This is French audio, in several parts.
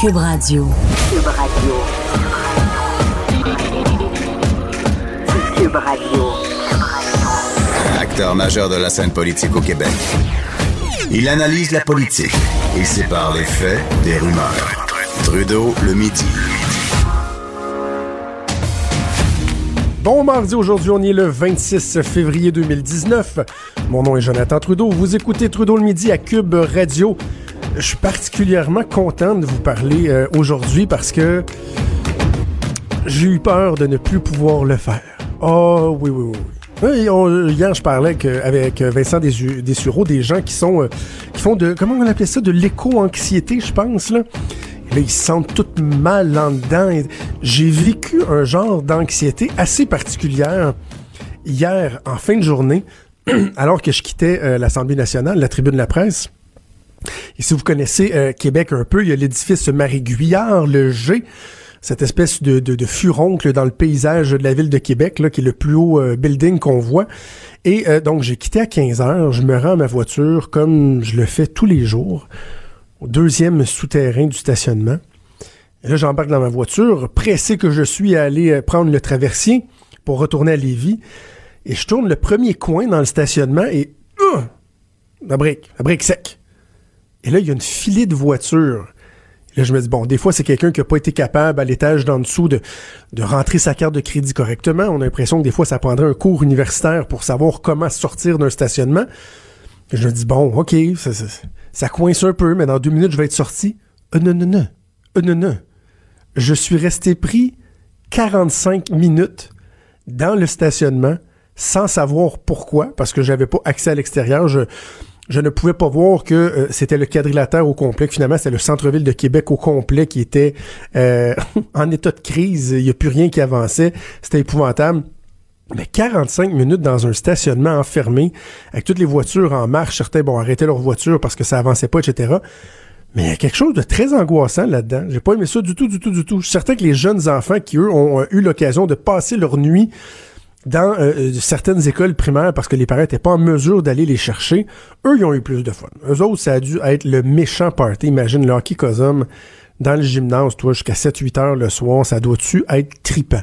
Cube Radio. Cube Radio. Cube Radio. Acteur majeur de la scène politique au Québec. Il analyse la politique et sépare les faits des rumeurs. Trudeau le midi. Bon mardi, aujourd'hui on est le 26 février 2019. Mon nom est Jonathan Trudeau. Vous écoutez Trudeau le midi à Cube Radio. Je suis particulièrement content de vous parler euh, aujourd'hui parce que j'ai eu peur de ne plus pouvoir le faire. Oh oui, oui, oui. oui. hier, je parlais avec, avec Vincent Dessureau des gens qui sont euh, qui font de comment on appelait ça de l'éco-anxiété, je pense là. Là, ils se sentent tout mal en dedans. J'ai vécu un genre d'anxiété assez particulière hier en fin de journée, alors que je quittais euh, l'Assemblée nationale, la tribune de la presse. Et si vous connaissez euh, Québec un peu, il y a l'édifice Marie-Guillard, le G, cette espèce de, furoncle dans le paysage de la ville de Québec, là, qui est le plus haut euh, building qu'on voit. Et euh, donc, j'ai quitté à 15 heures, je me rends à ma voiture comme je le fais tous les jours, au deuxième souterrain du stationnement. Et là, j'embarque dans ma voiture, pressé que je suis à aller prendre le traversier pour retourner à Lévis. Et je tourne le premier coin dans le stationnement et... euh, la brique, la brique sec. Et là, il y a une filée de voitures. Là, je me dis, bon, des fois, c'est quelqu'un qui n'a pas été capable, à l'étage d'en dessous, de, de rentrer sa carte de crédit correctement. On a l'impression que des fois, ça prendrait un cours universitaire pour savoir comment sortir d'un stationnement. Je me dis, bon, OK, ça coince un peu, mais dans deux minutes, je vais être sorti. Euh, non, non, non. Euh, non, non. Je suis resté pris 45 minutes dans le stationnement sans savoir pourquoi, parce que j'avais pas accès à l'extérieur. Je, je ne pouvais pas voir que euh, c'était le quadrilatère au complet, que finalement c'était le centre-ville de Québec au complet qui était euh, en état de crise. Il n'y a plus rien qui avançait. C'était épouvantable. Mais 45 minutes dans un stationnement enfermé, avec toutes les voitures en marche, certains bon arrêter leur voiture parce que ça avançait pas, etc. Mais il y a quelque chose de très angoissant là-dedans. J'ai pas aimé ça du tout, du tout, du tout. Je suis certain que les jeunes enfants qui, eux, ont euh, eu l'occasion de passer leur nuit dans euh, certaines écoles primaires parce que les parents n'étaient pas en mesure d'aller les chercher, eux, ils ont eu plus de fun. Eux autres, ça a dû être le méchant party. Imagine le hockey Cosum dans le gymnase, toi, jusqu'à 7-8 heures le soir. Ça doit-tu être tripant?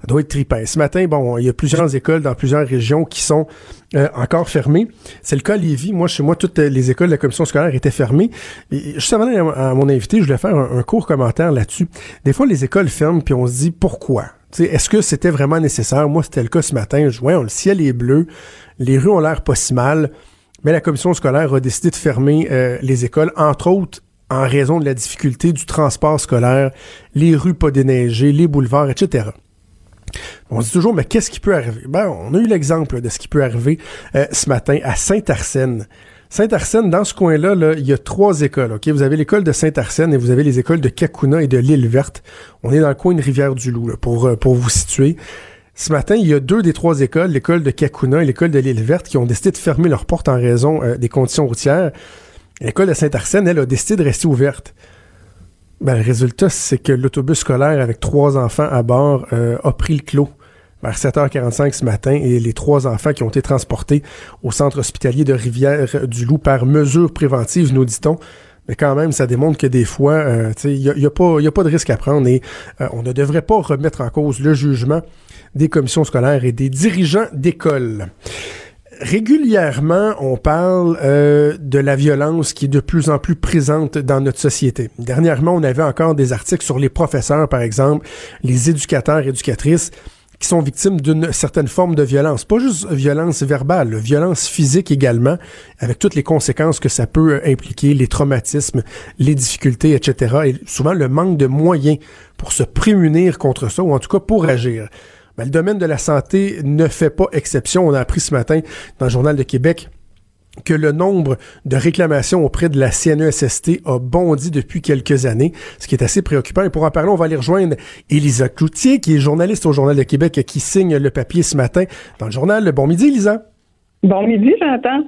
Ça doit être trippant. Ce matin, bon, il y a plusieurs écoles dans plusieurs régions qui sont euh, encore fermées. C'est le cas à Lévis. Moi, chez moi, toutes les écoles de la commission scolaire étaient fermées. Et juste avant à mon invité, je voulais faire un, un court commentaire là-dessus. Des fois, les écoles ferment, puis on se dit pourquoi? Est-ce que c'était vraiment nécessaire? Moi, c'était le cas ce matin. Je vois, le ciel est bleu, les rues ont l'air pas si mal, mais la commission scolaire a décidé de fermer euh, les écoles, entre autres en raison de la difficulté du transport scolaire, les rues pas déneigées, les boulevards, etc. On se dit toujours, mais qu'est-ce qui peut arriver? Ben, on a eu l'exemple de ce qui peut arriver euh, ce matin à Saint-Arsène. Saint-Arsène, dans ce coin-là, là, il y a trois écoles. Ok, Vous avez l'école de Saint-Arsène et vous avez les écoles de Kakuna et de l'île Verte. On est dans le coin de Rivière-du-Loup, pour, euh, pour vous situer. Ce matin, il y a deux des trois écoles, l'école de Kakuna et l'école de l'île Verte, qui ont décidé de fermer leurs portes en raison euh, des conditions routières. L'école de Saint-Arsène, elle, a décidé de rester ouverte. Ben, le résultat, c'est que l'autobus scolaire avec trois enfants à bord euh, a pris le clos vers 7h45 ce matin et les trois enfants qui ont été transportés au centre hospitalier de Rivière-du-Loup par mesure préventive, nous dit-on. Mais quand même, ça démontre que des fois, euh, il n'y a, y a, pas- y a pas de risque à prendre et euh, on ne devrait pas remettre en cause le jugement des commissions scolaires et des dirigeants d'école. Régulièrement, on parle euh, de la violence qui est de plus en plus présente dans notre société. Dernièrement, on avait encore des articles sur les professeurs, par exemple, les éducateurs, éducatrices, qui sont victimes d'une certaine forme de violence. Pas juste violence verbale, violence physique également, avec toutes les conséquences que ça peut euh, impliquer, les traumatismes, les difficultés, etc. Et souvent le manque de moyens pour se prémunir contre ça, ou en tout cas pour agir. Ben, le domaine de la santé ne fait pas exception. On a appris ce matin dans le Journal de Québec que le nombre de réclamations auprès de la CNESST a bondi depuis quelques années, ce qui est assez préoccupant. Et pour en parler, on va aller rejoindre Elisa Cloutier, qui est journaliste au Journal de Québec, qui signe le papier ce matin dans le journal. Bon midi, Elisa. Bon midi, Jonathan.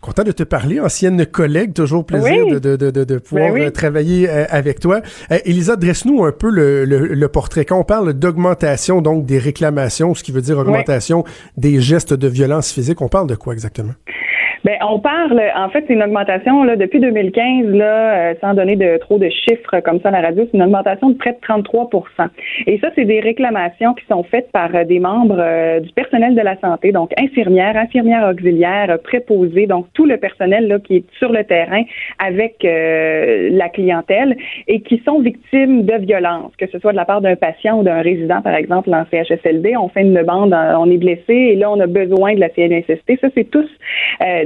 Content de te parler, ancienne collègue, toujours plaisir Oui. de, de, de, de, de pouvoir Ben oui. euh, travailler euh, avec toi. Euh, Elisa, dresse-nous un peu le, le, le portrait. Quand on parle d'augmentation donc des réclamations, ce qui veut dire augmentation des gestes de violence physique, on parle de quoi exactement? Ben, on parle, en fait, c'est une augmentation là, depuis 2015, là, euh, sans donner de trop de chiffres comme ça à la radio, c'est une augmentation de près de 33 Et ça, c'est des réclamations qui sont faites par euh, des membres euh, du personnel de la santé, donc infirmières, infirmières auxiliaires, préposés, donc tout le personnel là, qui est sur le terrain avec la clientèle et qui sont victimes de violences, que ce soit de la part d'un patient ou d'un résident, par exemple, en CHSLD. On fait une demande, on est blessé et là, on a besoin de la CNSST. Ça, c'est tous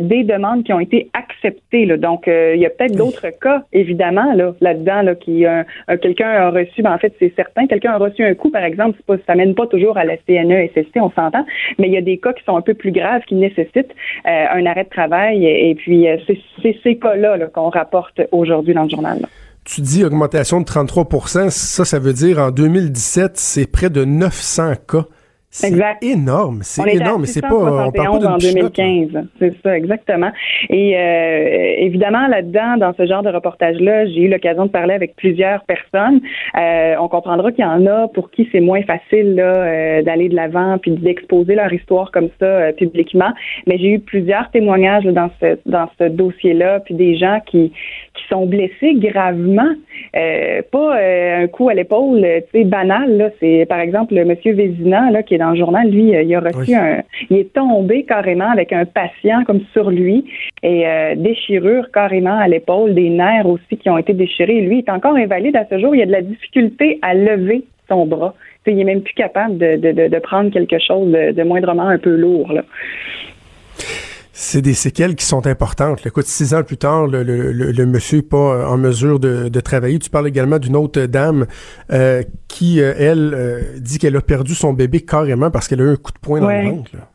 des demandes qui ont été acceptées. Là. Donc, euh, il y a peut-être d'autres cas, évidemment, là, là-dedans, là, qui un- quelqu'un a reçu, ben, en fait, c'est certain, quelqu'un a reçu un coup, par exemple, pas, ça mène pas toujours à la CNESST, on s'entend, mais il y a des cas qui sont un peu plus graves, qui nécessitent euh, un arrêt de travail, et, et puis euh, c'est c'est ces cas-là là, qu'on rapporte aujourd'hui dans le journal. là. Tu dis augmentation de 33% ça, ça veut dire en 2017, c'est près de 900 cas. C'est Exact. énorme, c'est énorme, mais c'est pas, on parle pas 671 d'une en chenoute, là. 2015. C'est ça, exactement. Et euh, évidemment, là-dedans, dans ce genre de reportage-là, j'ai eu l'occasion de parler avec plusieurs personnes. Euh, on comprendra qu'il y en a pour qui c'est moins facile là, euh, d'aller de l'avant puis d'exposer leur histoire comme ça euh, publiquement. Mais j'ai eu plusieurs témoignages là, dans ce dans ce dossier-là, puis des gens qui qui sont blessés gravement. Euh, pas euh, un coup à l'épaule, tu sais, banal. Là, c'est par exemple le monsieur Vézina là qui est dans le journal. Lui, euh, il a reçu Oui. un, il est tombé carrément avec un patient comme sur lui et euh, déchirure carrément à l'épaule, des nerfs aussi qui ont été déchirés. Lui il est encore invalide à ce jour. Il a de la difficulté à lever son bras. Il est même plus capable de, de, de, de prendre quelque chose de, de moindrement un peu lourd. Là. C'est des séquelles qui sont importantes. Écoute, six ans plus tard, le, le, le, le monsieur n'est pas euh, en mesure de, de travailler. Tu parles également d'une autre dame euh, qui, euh, elle, euh, dit qu'elle a perdu son bébé carrément parce qu'elle a eu un coup de poing dans Ouais. le ventre. là.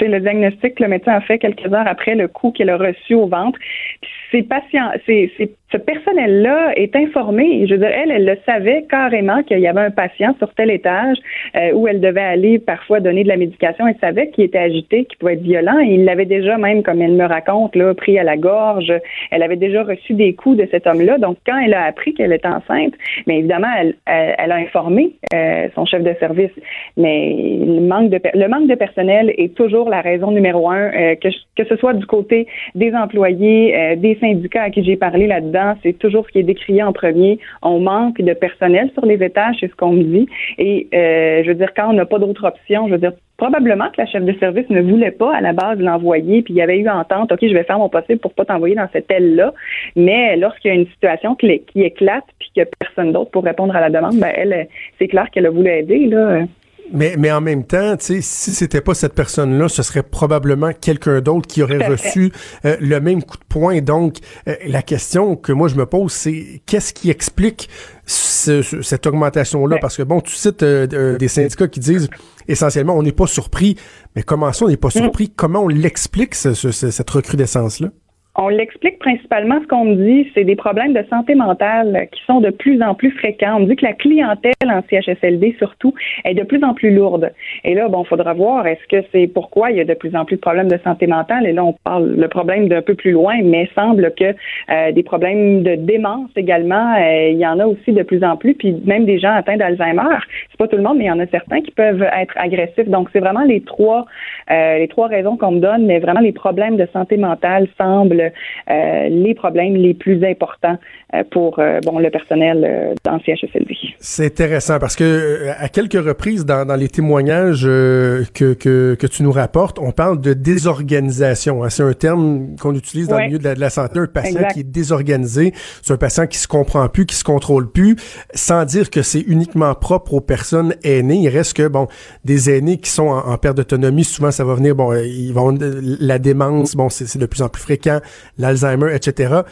C'est le diagnostic que le médecin a fait quelques heures après le coup qu'elle a reçu au ventre. Puis Ces patients, ces, ces- ce personnel-là est informé. Je veux dire, elle, elle le savait carrément qu'il y avait un patient sur tel étage euh, où elle devait aller parfois donner de la médication. Elle savait qu'il était agité, qu'il pouvait être violent. Il l'avait déjà, même comme elle me raconte, là, pris à la gorge. Elle avait déjà reçu des coups de cet homme-là. Donc, quand elle a appris qu'elle était enceinte, mais évidemment, elle, elle, a informé euh, son chef de service. Mais le manque de le manque de personnel est toujours la raison numéro un, euh, que, que ce soit du côté des employés, euh, des syndicats à qui j'ai parlé là-dedans, c'est toujours ce qui est décrié en premier. On manque de personnel sur les étages, c'est ce qu'on me dit. Et euh, je veux dire, quand on n'a pas d'autre option, je veux dire, probablement que la chef de service ne voulait pas à la base l'envoyer, puis il y avait eu entente, OK, je vais faire mon possible pour pas t'envoyer dans cette aile-là. Mais lorsqu'il y a une situation qui, éclate, puis qu'il n'y a personne d'autre pour répondre à la demande, ben elle, c'est clair qu'elle a voulu aider, là. Mais, mais en même temps, tu sais, si c'était pas cette personne-là, ce serait probablement quelqu'un d'autre qui aurait reçu euh, le même coup de poing. Donc, euh, la question que moi je me pose, c'est qu'est-ce qui explique ce- ce- cette augmentation-là? Ouais. Parce que bon, tu cites euh, euh, des syndicats qui disent essentiellement on n'est pas surpris. Mais comment ça, on n'est pas Mm. surpris? Comment on l'explique ce- cette recrudescence-là? On l'explique principalement, ce qu'on me dit, c'est des problèmes de santé mentale qui sont de plus en plus fréquents. On me dit que la clientèle en CHSLD, surtout, est de plus en plus lourde. Et là, bon, faudra voir, est-ce que c'est pourquoi il y a de plus en plus de problèmes de santé mentale? Et là, on parle le problème d'un peu plus loin, mais il semble que euh, des problèmes de démence également, euh, il y en a aussi de plus en plus, puis même des gens atteints d'Alzheimer. C'est pas tout le monde, mais il y en a certains qui peuvent être agressifs. Donc, c'est vraiment les trois, euh, les trois raisons qu'on me donne, mais vraiment les problèmes de santé mentale semblent les problèmes les plus importants euh, pour euh, bon le personnel euh, dans CHSLD. C'est intéressant parce que euh, à quelques reprises dans, dans les témoignages euh, que, que, que tu nous rapportes, on parle de désorganisation. hein. C'est un terme qu'on utilise dans Ouais. le milieu de la, de la santé. Un patient Exact. qui est désorganisé, c'est un patient qui se comprend plus, qui se contrôle plus, sans dire que c'est uniquement propre aux personnes aînées. Il reste que bon des aînés qui sont en, en perte d'autonomie, souvent ça va venir bon, euh, ils vont la démence, bon c'est c'est de plus en plus fréquent, l'Alzheimer, etc.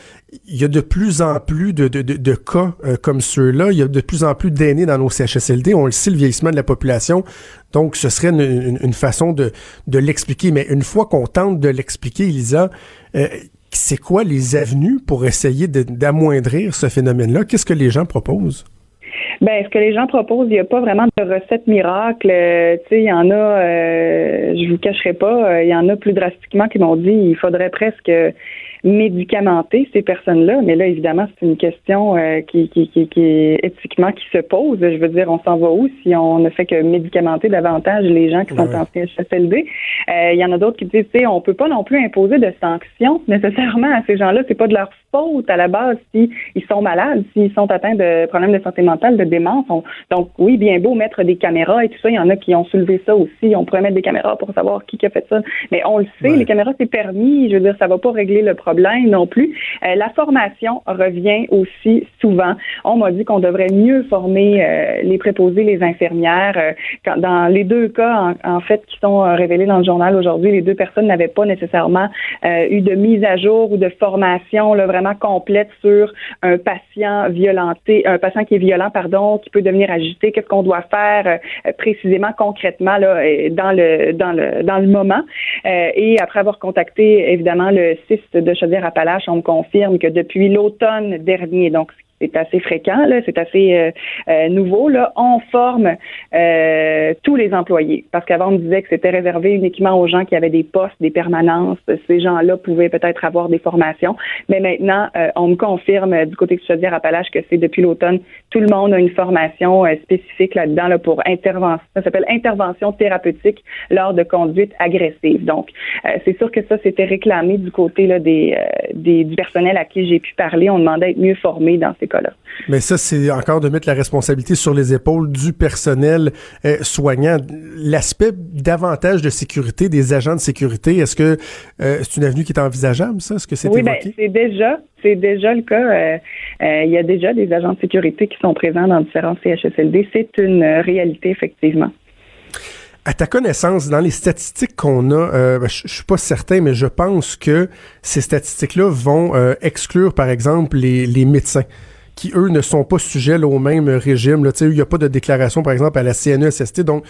Il y a de plus en plus de, de, de, de cas euh, comme ceux-là. Il y a de plus en plus d'aînés dans nos CHSLD. On le sait, le vieillissement de la population. Donc, ce serait une, une- une façon de, de l'expliquer. Mais une fois qu'on tente de l'expliquer, Elisa, euh, c'est quoi les avenues pour essayer d'amoindrir ce phénomène-là? Qu'est-ce que les gens proposent? Ben, ce que les gens proposent, il n'y a pas vraiment de recette miracle. Euh, tu sais, il y en a, euh, je vous cacherai pas, euh, il y en a plus drastiquement qui m'ont dit il faudrait presque médicamenter ces personnes-là. Mais là, évidemment, c'est une question euh, qui, qui, qui, qui est éthiquement qui se pose. Je veux dire, on s'en va où si on ne fait que médicamenter davantage les gens qui sont Ouais. en CHSLD? Euh, Il y en a d'autres qui disent, tu sais, on peut pas non plus imposer de sanctions nécessairement à ces gens-là. C'est pas de leur faute à la base si ils sont malades, s'ils sont atteints de problèmes de santé mentale, de démence. On- donc oui, bien beau mettre des caméras et tout ça. Il y en a qui ont soulevé ça aussi. On pourrait mettre des caméras pour savoir qui a fait ça. Mais on le sait, Ouais. les caméras c'est permis. Je veux dire, ça va pas régler le problème non plus. Euh, la formation revient aussi souvent. On m'a dit qu'on devrait mieux former euh, les préposés, les infirmières. Euh, quand- dans les deux cas, en, en fait, qui sont révélés dans le journal aujourd'hui, les deux personnes n'avaient pas nécessairement eu de mise à jour ou de formation là, vraiment complète sur un patient violenté, un patient qui est violent, pardon, qui peut devenir agité. Qu'est-ce qu'on doit faire euh, précisément, concrètement là, euh, dans le dans le dans le moment? Euh, et après avoir contacté évidemment le CIS de Chaudière-Appalaches, on me confirme que depuis l'automne dernier, donc c'est assez fréquent, là, c'est assez euh, euh, nouveau. Là, on forme euh, tous les employés parce qu'avant on me disait que c'était réservé uniquement aux gens qui avaient des postes, des permanences. Ces gens-là pouvaient peut-être avoir des formations, mais maintenant euh, on me confirme euh, du côté de Chaudière-Appalaches que c'est depuis l'automne tout le monde a une formation euh, spécifique là-dedans là, pour intervention. Ça s'appelle intervention thérapeutique lors de conduite agressive. Donc c'est sûr que ça c'était réclamé du côté là, des, des du personnel à qui j'ai pu parler. On demandait d'être mieux formé dans ces cas-là. Mais ça, c'est encore de mettre la responsabilité sur les épaules du personnel euh, soignant. L'aspect davantage de sécurité des agents de sécurité, est-ce que euh, c'est une avenue qui est envisageable, ça? Est-ce que c'est Oui, ben, c'est déjà, c'est déjà le cas. Euh, il y a déjà des agents de sécurité qui sont présents dans différents CHSLD. C'est une réalité, effectivement. À ta connaissance, dans les statistiques qu'on a, euh, ben, je je suis pas certain, mais je pense que ces statistiques-là vont euh, exclure, par exemple, les, les médecins qui, eux, ne sont pas sujets là, au même régime. Là. Il n'y a pas de déclaration, par exemple, à la CNESST. Donc,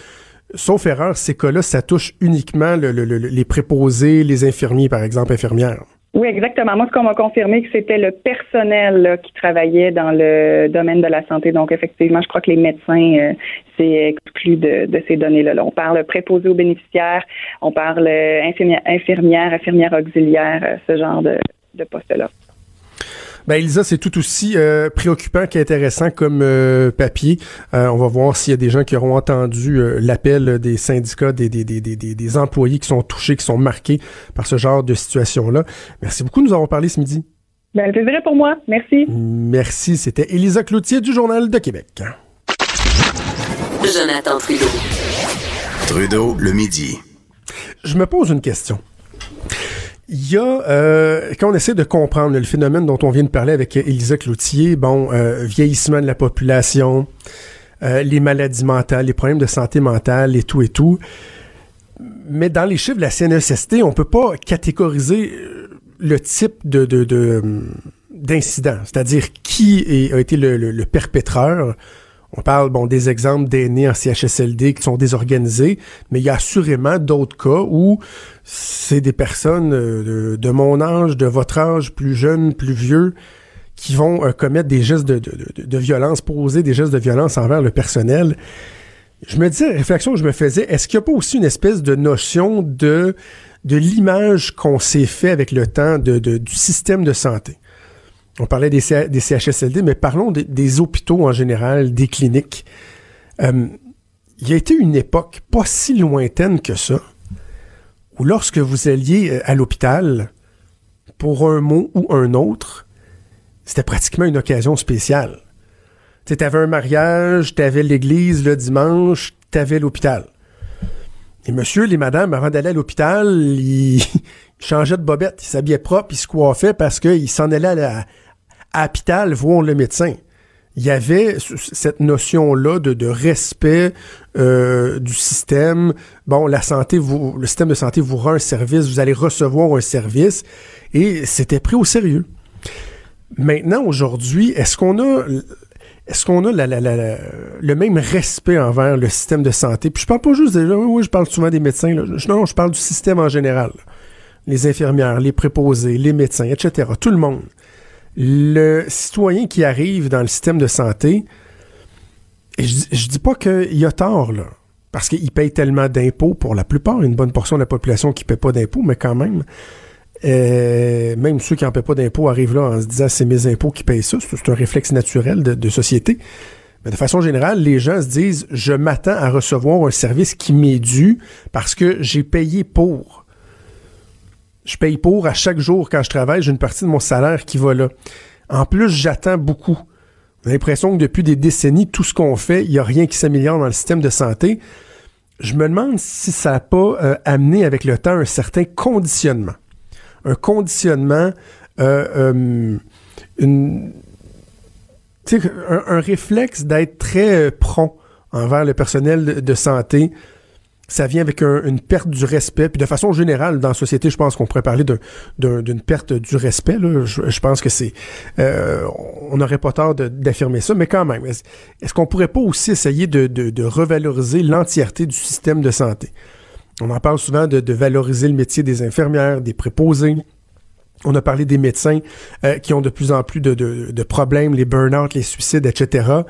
sauf erreur, ces cas-là, ça touche uniquement le- le- le- les préposés, les infirmiers, par exemple, infirmières. Oui, exactement. Moi, ce qu'on m'a confirmé, que c'était le personnel qui travaillait dans le domaine de la santé. Donc, effectivement, je crois que les médecins, euh, c'est exclu de, ces données-là. Là. On parle préposé aux bénéficiaires, on parle euh, infirmière, infirmière, infirmière auxiliaire, euh, ce genre de, de poste-là. Ben, Elisa, c'est tout aussi euh, préoccupant qu'intéressant comme euh, papier. Euh, on va voir s'il y a des gens qui auront entendu euh, l'appel des syndicats, des, des, des, des, des- des employés qui sont touchés, qui sont marqués par ce genre de situation-là. Merci beaucoup, nous avons parlé ce midi. Ben, le plaisir est pour moi. Merci. Merci, c'était Elisa Cloutier du Journal de Québec. Jonathan Trudeau. Trudeau, le midi. Je me pose une question. Il y a, euh, quand on essaie de comprendre le phénomène dont on vient de parler avec Elisa Cloutier, bon, euh, vieillissement de la population, euh, les maladies mentales, les problèmes de santé mentale et tout et tout. Mais dans les chiffres de la CNESST, on peut pas catégoriser euh, le type de, de, de, hum, d'incident, c'est-à-dire qui a été le, le- le perpétreur. On parle bon des exemples d'aînés en CHSLD qui sont désorganisés, mais il y a assurément d'autres cas où c'est des personnes euh, de, mon âge, de votre âge, plus jeunes, plus vieux, qui vont euh, commettre des gestes de, de, de- violence, poser des gestes de violence envers le personnel. Je me disais, réflexion que je me faisais, est-ce qu'il n'y a pas aussi une espèce de notion de, de l'image qu'on s'est fait avec le temps du système de santé? On parlait des, CHSLD, mais parlons des, hôpitaux en général, des cliniques. Euh, il y a été une époque pas si lointaine que ça, où lorsque vous alliez euh, à l'hôpital, pour un mot ou un autre, c'était pratiquement une occasion spéciale. Tu sais, t'avais un mariage, t'avais l'église le dimanche, t'avais l'hôpital. Et monsieur, les madames, avant d'aller à l'hôpital, ils, ils changeaient de bobette, ils s'habillaient propre, ils se coiffaient parce qu'ils s'en allaient à la- à l'hôpital le médecin. il y avait cette notion-là de, de, respect euh, du système. Bon, la santé, le système de santé vous rend un service, vous allez recevoir un service, et c'était pris au sérieux. Maintenant, aujourd'hui, est-ce qu'on a le même respect envers le système de santé? Puis je parle pas juste des... Oui, je parle souvent des médecins. Non, je parle du système en général. Les infirmières, les préposés, les médecins, etc. Tout le monde. Le citoyen qui arrive dans le système de santé, je, je dis pas qu'il a tort, là. Parce qu'il paye tellement d'impôts pour la plupart, une bonne portion de la population qui paie pas d'impôts, mais quand même. Euh, même ceux qui n'en paient pas d'impôts arrivent là en se disant c'est mes impôts qui payent ça. C'est un réflexe naturel de, société. Mais de façon générale, les gens se disent je m'attends à recevoir un service qui m'est dû parce que j'ai payé pour. Je paye pour à chaque jour quand je travaille, j'ai une partie de mon salaire qui va là. En plus, j'attends beaucoup. J'ai l'impression que depuis des décennies, tout ce qu'on fait, il n'y a rien qui s'améliore dans le système de santé. Je me demande si ça n'a pas euh, amené avec le temps un certain conditionnement un conditionnement, euh, euh, un, réflexe d'être très prompt envers le personnel de, santé. Ça vient avec une perte du respect. Puis de façon générale, dans la société, je pense qu'on pourrait parler d'une perte du respect. Là. Je, pense que c'est... on n'aurait pas tort d'affirmer ça, mais quand même, est-ce qu'on pourrait pas aussi essayer de, de revaloriser l'entièreté du système de santé? On en parle souvent de, valoriser le métier des infirmières, des préposés. On a parlé des médecins euh, qui ont de plus en plus de, problèmes, les burn-out, les suicides, etc.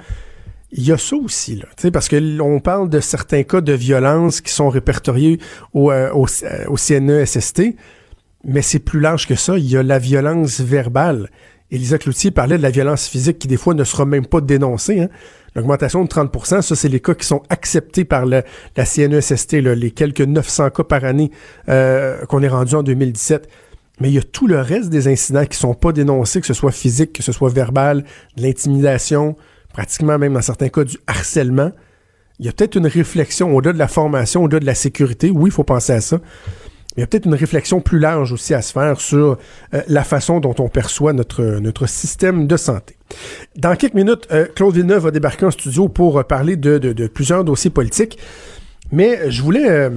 Il y a ça aussi, là, parce que on parle de certains cas de violence qui sont répertoriés au, euh, au, euh, au CNESST, mais c'est plus large que ça. Il y a la violence verbale. Elisa Cloutier parlait de la violence physique qui, des fois, ne sera même pas dénoncée. Hein. L'augmentation de 30% ça, c'est les cas qui sont acceptés par la CNESST, les quelques 900 cas par année euh, qu'on est rendu en 2017. Mais il y a tout le reste des incidents qui sont pas dénoncés, que ce soit physique, que ce soit verbal, de l'intimidation, pratiquement même dans certains cas du harcèlement. Il y a peut-être une réflexion au-delà de la formation, au-delà de la sécurité. Oui, il faut penser à ça il y a peut-être une réflexion plus large aussi à se faire sur euh, la façon dont on perçoit notre, système de santé. Dans quelques minutes, euh, Claude Villeneuve va débarquer en studio pour euh, parler de, plusieurs dossiers politiques. Mais je voulais...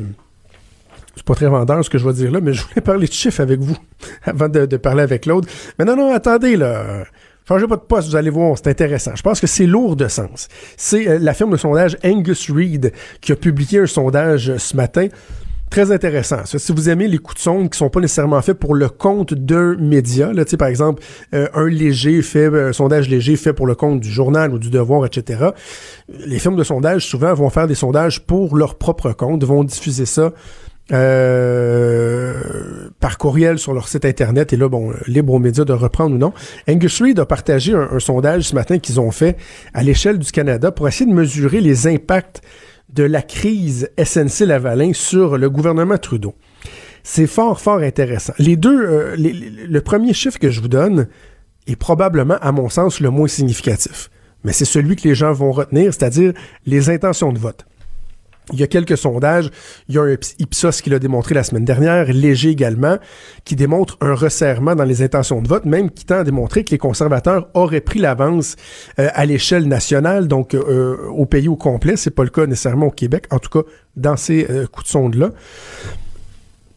c'est pas très vendeur ce que je vais dire là, mais je voulais parler de chiffres avec vous avant de parler avec Claude. Mais non, non, attendez, là. Changez pas de poste, vous allez voir, c'est intéressant. Je pense que c'est lourd de sens. C'est la firme de sondage Angus Reid qui a publié un sondage ce matin très intéressant. si vous aimez les coups de sonde qui sont pas nécessairement faits pour le compte d'un média, là, par exemple, euh, un léger fait, un sondage léger fait pour le compte du journal ou du devoir, etc. Les firmes de sondage, souvent, vont faire des sondages pour leur propre compte, vont diffuser ça euh, par courriel sur leur site internet et là bon libre aux médias de reprendre ou non. Angus Reid a partagé un, un sondage ce matin qu'ils ont fait à l'échelle du Canada pour essayer de mesurer les impacts de la crise SNC-Lavalin sur le gouvernement Trudeau. C'est fort, fort intéressant. Les deux, euh, le premier chiffre que je vous donne est probablement, à mon sens, le moins significatif. Mais c'est celui que les gens vont retenir, c'est-à-dire les intentions de vote. Il y a quelques sondages. Il y a un Ipsos qui l'a démontré la semaine dernière, Léger également, qui démontre un resserrement dans les intentions de vote, même qui tend à démontrer que les conservateurs auraient pris l'avance euh, à l'échelle nationale, donc euh, au pays au complet. C'est pas le cas nécessairement au Québec, en tout cas dans ces euh, coups de sonde-là.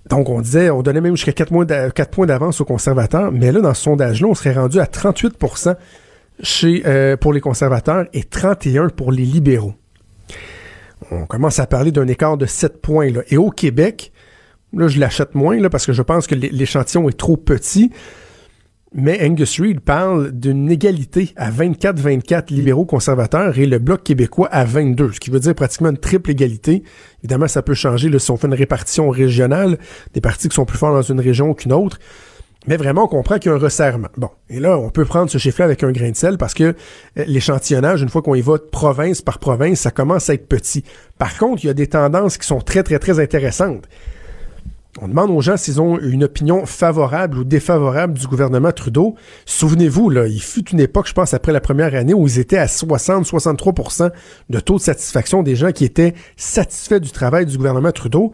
Donc, on disait, on donnait même jusqu'à 4, points d'avance aux conservateurs, mais là, dans ce sondage-là, on serait rendu à 38 chez, pour les conservateurs et 31% pour les libéraux on commence à parler d'un écart de 7 points. Et au Québec, là, je l'achète moins là, parce que je pense que l'échantillon est trop petit. Mais Angus Reid parle d'une égalité à 24-24 libéraux conservateurs et le Bloc québécois à 22, ce qui veut dire pratiquement une triple égalité. Évidemment, ça peut changer si on fait une répartition régionale, des partis qui sont plus forts dans une région qu'une autre. Mais vraiment, on comprend qu'il y a un resserrement. Bon, et là, on peut prendre ce chiffre-là avec un grain de sel parce que euh, l'échantillonnage, une fois qu'on y va province par province, ça commence à être petit. Par contre, il y a des tendances qui sont très, très, très intéressantes. On demande aux gens s'ils ont une opinion favorable ou défavorable du gouvernement Trudeau. Souvenez-vous, là, il fut une époque, je pense, après la première année, où ils étaient à 60-63% de taux de satisfaction des gens qui étaient satisfaits du travail du gouvernement Trudeau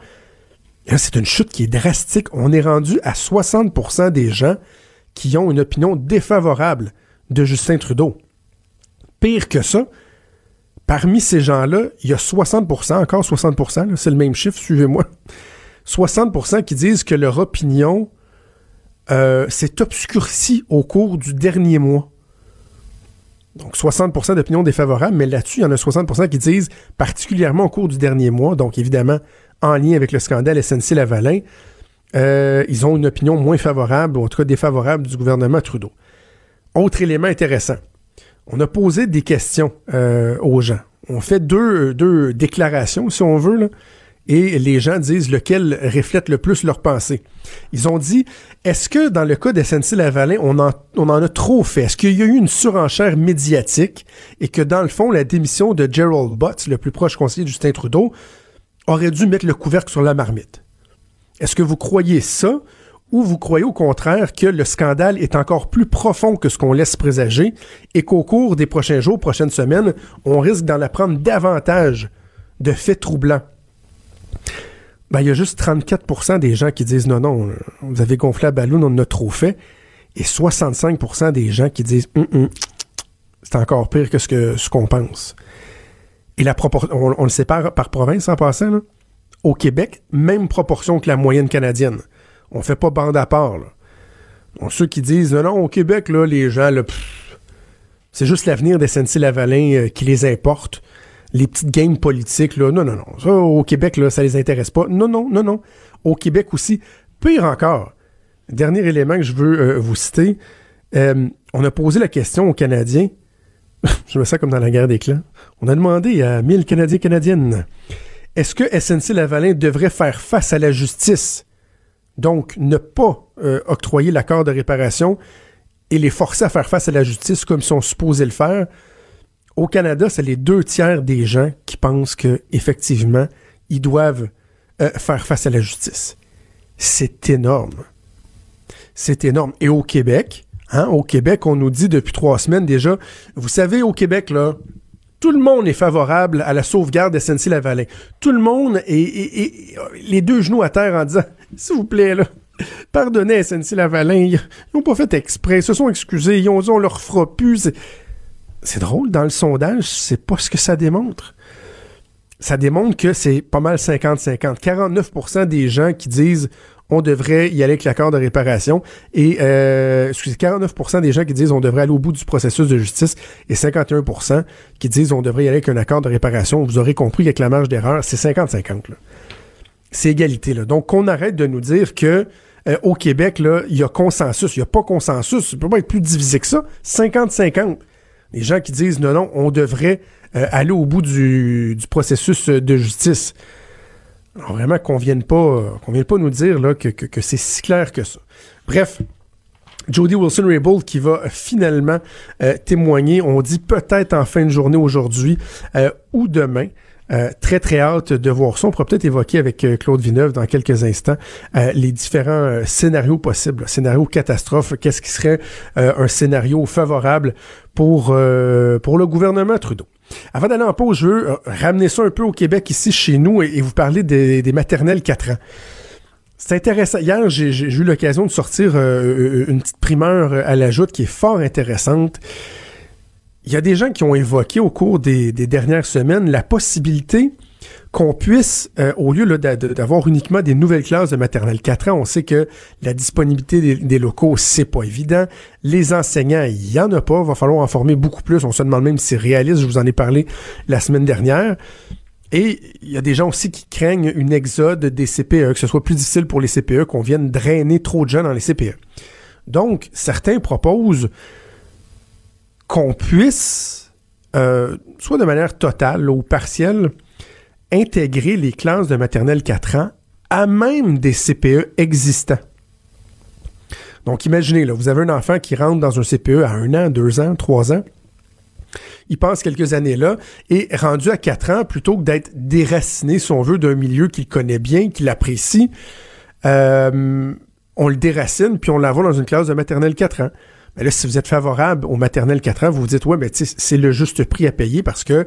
c'est une chute qui est drastique. On est rendu à 60% des gens qui ont une opinion défavorable de Justin Trudeau. Pire que ça, parmi ces gens-là, il y a 60%, encore 60%, là, c'est le même chiffre, suivez-moi, 60% qui disent que leur opinion euh, s'est obscurcie au cours du dernier mois. Donc 60% d'opinions défavorables, mais là-dessus, il y en a 60% qui disent particulièrement au cours du dernier mois, donc évidemment en lien avec le scandale SNC-Lavalin, euh, ils ont une opinion moins favorable, ou en tout cas défavorable du gouvernement Trudeau. Autre élément intéressant, on a posé des questions euh, aux gens. On fait deux, déclarations, si on veut, et les gens disent lequel reflète le plus leur pensée. Ils ont dit, est-ce que dans le cas de SNC-Lavalin, on en, on en a trop fait? Est-ce qu'il y a eu une surenchère médiatique et que dans le fond, la démission de Gerald Butts, le plus proche conseiller de Justin Trudeau, aurait dû mettre le couvercle sur la marmite? Est-ce que vous croyez ça ou vous croyez au contraire que le scandale est encore plus profond que ce qu'on laisse présager et qu'au cours des prochains jours, prochaines semaines, on risque d'en apprendre davantage de faits troublants? Ben, il y a juste 34% des gens qui disent non, non, vous avez gonflé la ballon, on en a trop fait. Et 65% des gens qui disent Hum, hum, c'est encore pire que ce qu'on ce qu'on pense. Et on, le sépare par province en passant. Au Québec, même proportion que la moyenne canadienne. On fait pas bande à part, ceux qui disent non, au Québec, là, les gens, c'est juste l'avenir des SNC-Lavalin euh, qui les importe les petites games politiques, là, non, non, non. Ça, au Québec, là, ça les intéresse pas. Non, non, non, non. Au Québec aussi. Pire encore, dernier élément que je veux euh, vous citer, euh, on a posé la question aux Canadiens, je me sens comme dans la guerre des clans, on a demandé à 1000 Canadiens Canadiennes, est-ce que SNC-Lavalin devrait faire face à la justice, donc ne pas euh, octroyer l'accord de réparation et les forcer à faire face à la justice comme ils sont supposés le faire? au Canada, c'est les deux tiers des gens qui pensent que effectivement ils doivent euh, faire face à la justice. C'est énorme. C'est énorme. Et au Québec, hein, au Québec, on nous dit depuis trois semaines déjà, vous savez, au Québec, là, tout le monde est favorable à la sauvegarde de SNC-Lavalin. Tout le monde est, les deux genoux à terre en disant, s'il vous plaît, là, pardonnez SNC-Lavalin, ils n'ont pas fait exprès, ils se sont excusés, ils ont on leur fera plus. C'est drôle, dans le sondage, c'est pas ce que ça démontre. Ça démontre que c'est pas mal 50-50. 49% des gens qui disent on devrait y aller avec l'accord de réparation et euh, excusez, 49% des gens qui disent on devrait aller au bout du processus de justice et 51% qui disent on devrait y aller avec un accord de réparation. Vous aurez compris qu'avec la marge d'erreur, c'est 50-50. là. C'est égalité. Là. Donc, qu'on arrête de nous dire que euh, au Québec, il y a consensus. Il n'y a pas consensus. Ça peut pas être plus divisé que ça. 50-50 les gens qui disent non, non, on devrait euh, aller au bout du, du processus euh, de justice. Alors vraiment qu'on vienne pas, euh, qu'on vienne pas nous dire là, que, c'est si clair que ça. Bref. Jody Wilson-Raybould qui va euh, finalement euh, témoigner, on dit peut-être en fin de journée aujourd'hui ou demain. Très très hâte de voir ça. On pourra peut-être évoquer avec Claude Villeneuve dans quelques instants les différents scénarios possibles. Scénario catastrophe, qu'est-ce qui serait un scénario favorable pour, pour le gouvernement Trudeau? Avant d'aller en pause, je veux euh, ramener ça un peu au Québec, ici chez nous, et, vous parler des, des maternelles 4 ans. C'est intéressant. Hier, j'ai eu l'occasion de sortir euh, une petite primeur à la joute qui est fort intéressante. Il y a des gens qui ont évoqué au cours des dernières semaines la possibilité qu'on puisse, euh, au lieu d'avoir uniquement des nouvelles classes de maternelle 4 ans, on sait que la disponibilité des, des locaux, c'est pas évident. Les enseignants, il y en a pas. Va falloir en former beaucoup plus. On se demande même si c'est réaliste. Je vous en ai parlé la semaine dernière. Et il y a des gens aussi qui craignent une exode des CPE, que ce soit plus difficile pour les CPE, qu'on vienne drainer trop de gens dans les CPE. Donc, certains proposent qu'on puisse, euh, soit de manière totale ou partielle, intégrer les classes de maternelle 4 ans à même des CPE existants. Donc, imaginez, vous avez un enfant qui rentre dans un CPE à un an, deux ans, trois ans. Il passe quelques années là et rendu à 4 ans, plutôt que d'être déraciné, si on veut, d'un milieu qu'il connaît bien, qu'il apprécie, euh, on le déracine puis on l'envoie dans une classe de maternelle 4 ans. Mais là, si vous êtes favorable au maternelle 4 ans, vous vous dites, ouais, mais c'est le juste prix à payer parce que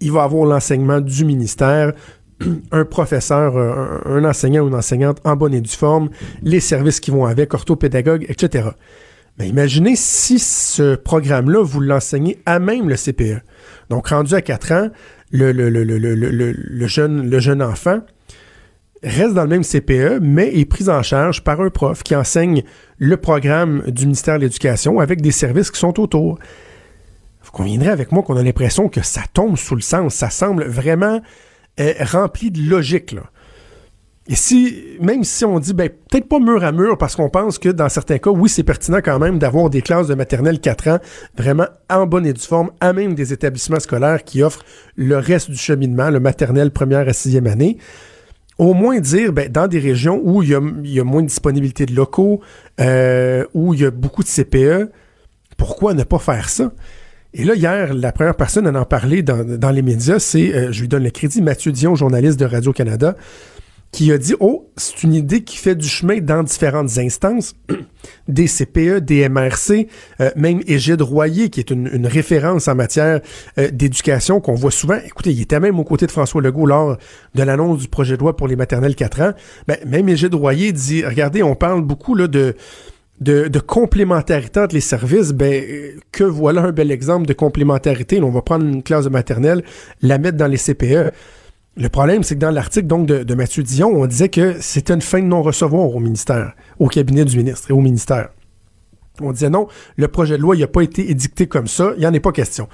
il va avoir l'enseignement du ministère, un professeur, un, un enseignant ou une enseignante en bonne et due forme, les services qui vont avec, orthopédagogue, etc. Mais imaginez si ce programme-là, vous l'enseignez à même le CPE. Donc, rendu à 4 ans, le jeune enfant reste dans le même CPE, mais est pris en charge par un prof qui enseigne le programme du ministère de l'Éducation avec des services qui sont autour. Vous conviendrez avec moi qu'on a l'impression que ça tombe sous le sens. Ça semble vraiment euh, rempli de logique. Et si, même si on dit, ben, peut-être pas mur à mur, parce qu'on pense que dans certains cas, oui, c'est pertinent quand même d'avoir des classes de maternelle 4 ans vraiment en bonne et due forme, à même des établissements scolaires qui offrent le reste du cheminement, le maternelle première à sixième année. Au moins dire, ben, dans des régions où il y a, il y a moins de disponibilité de locaux, euh, où il y a beaucoup de CPE, pourquoi ne pas faire ça? Et là, hier, la première personne à en parler dans, dans les médias, c'est, euh, je lui donne le crédit, Mathieu Dion, journaliste de Radio-Canada, qui a dit Oh, c'est une idée qui fait du chemin dans différentes instances, des CPE, des MRC, euh, même Égide Royer, qui est une, référence en matière euh, d'éducation qu'on voit souvent. Écoutez, il était même aux côtés de François Legault lors de l'annonce du projet de loi pour les maternelles 4 ans. Ben, même Égide Royer dit Regardez, on parle beaucoup là, de. De, complémentarité entre les services, ben, euh, que voilà un bel exemple de complémentarité. On va prendre une classe de maternelle, la mettre dans les CPE. Le problème, c'est que dans l'article donc de, Mathieu Dion, on disait que c'était une fin de non-recevoir au ministère, au cabinet du ministre et au ministère. On disait non, le projet de loi n'a pas été édicté comme ça, il n'y en est pas question.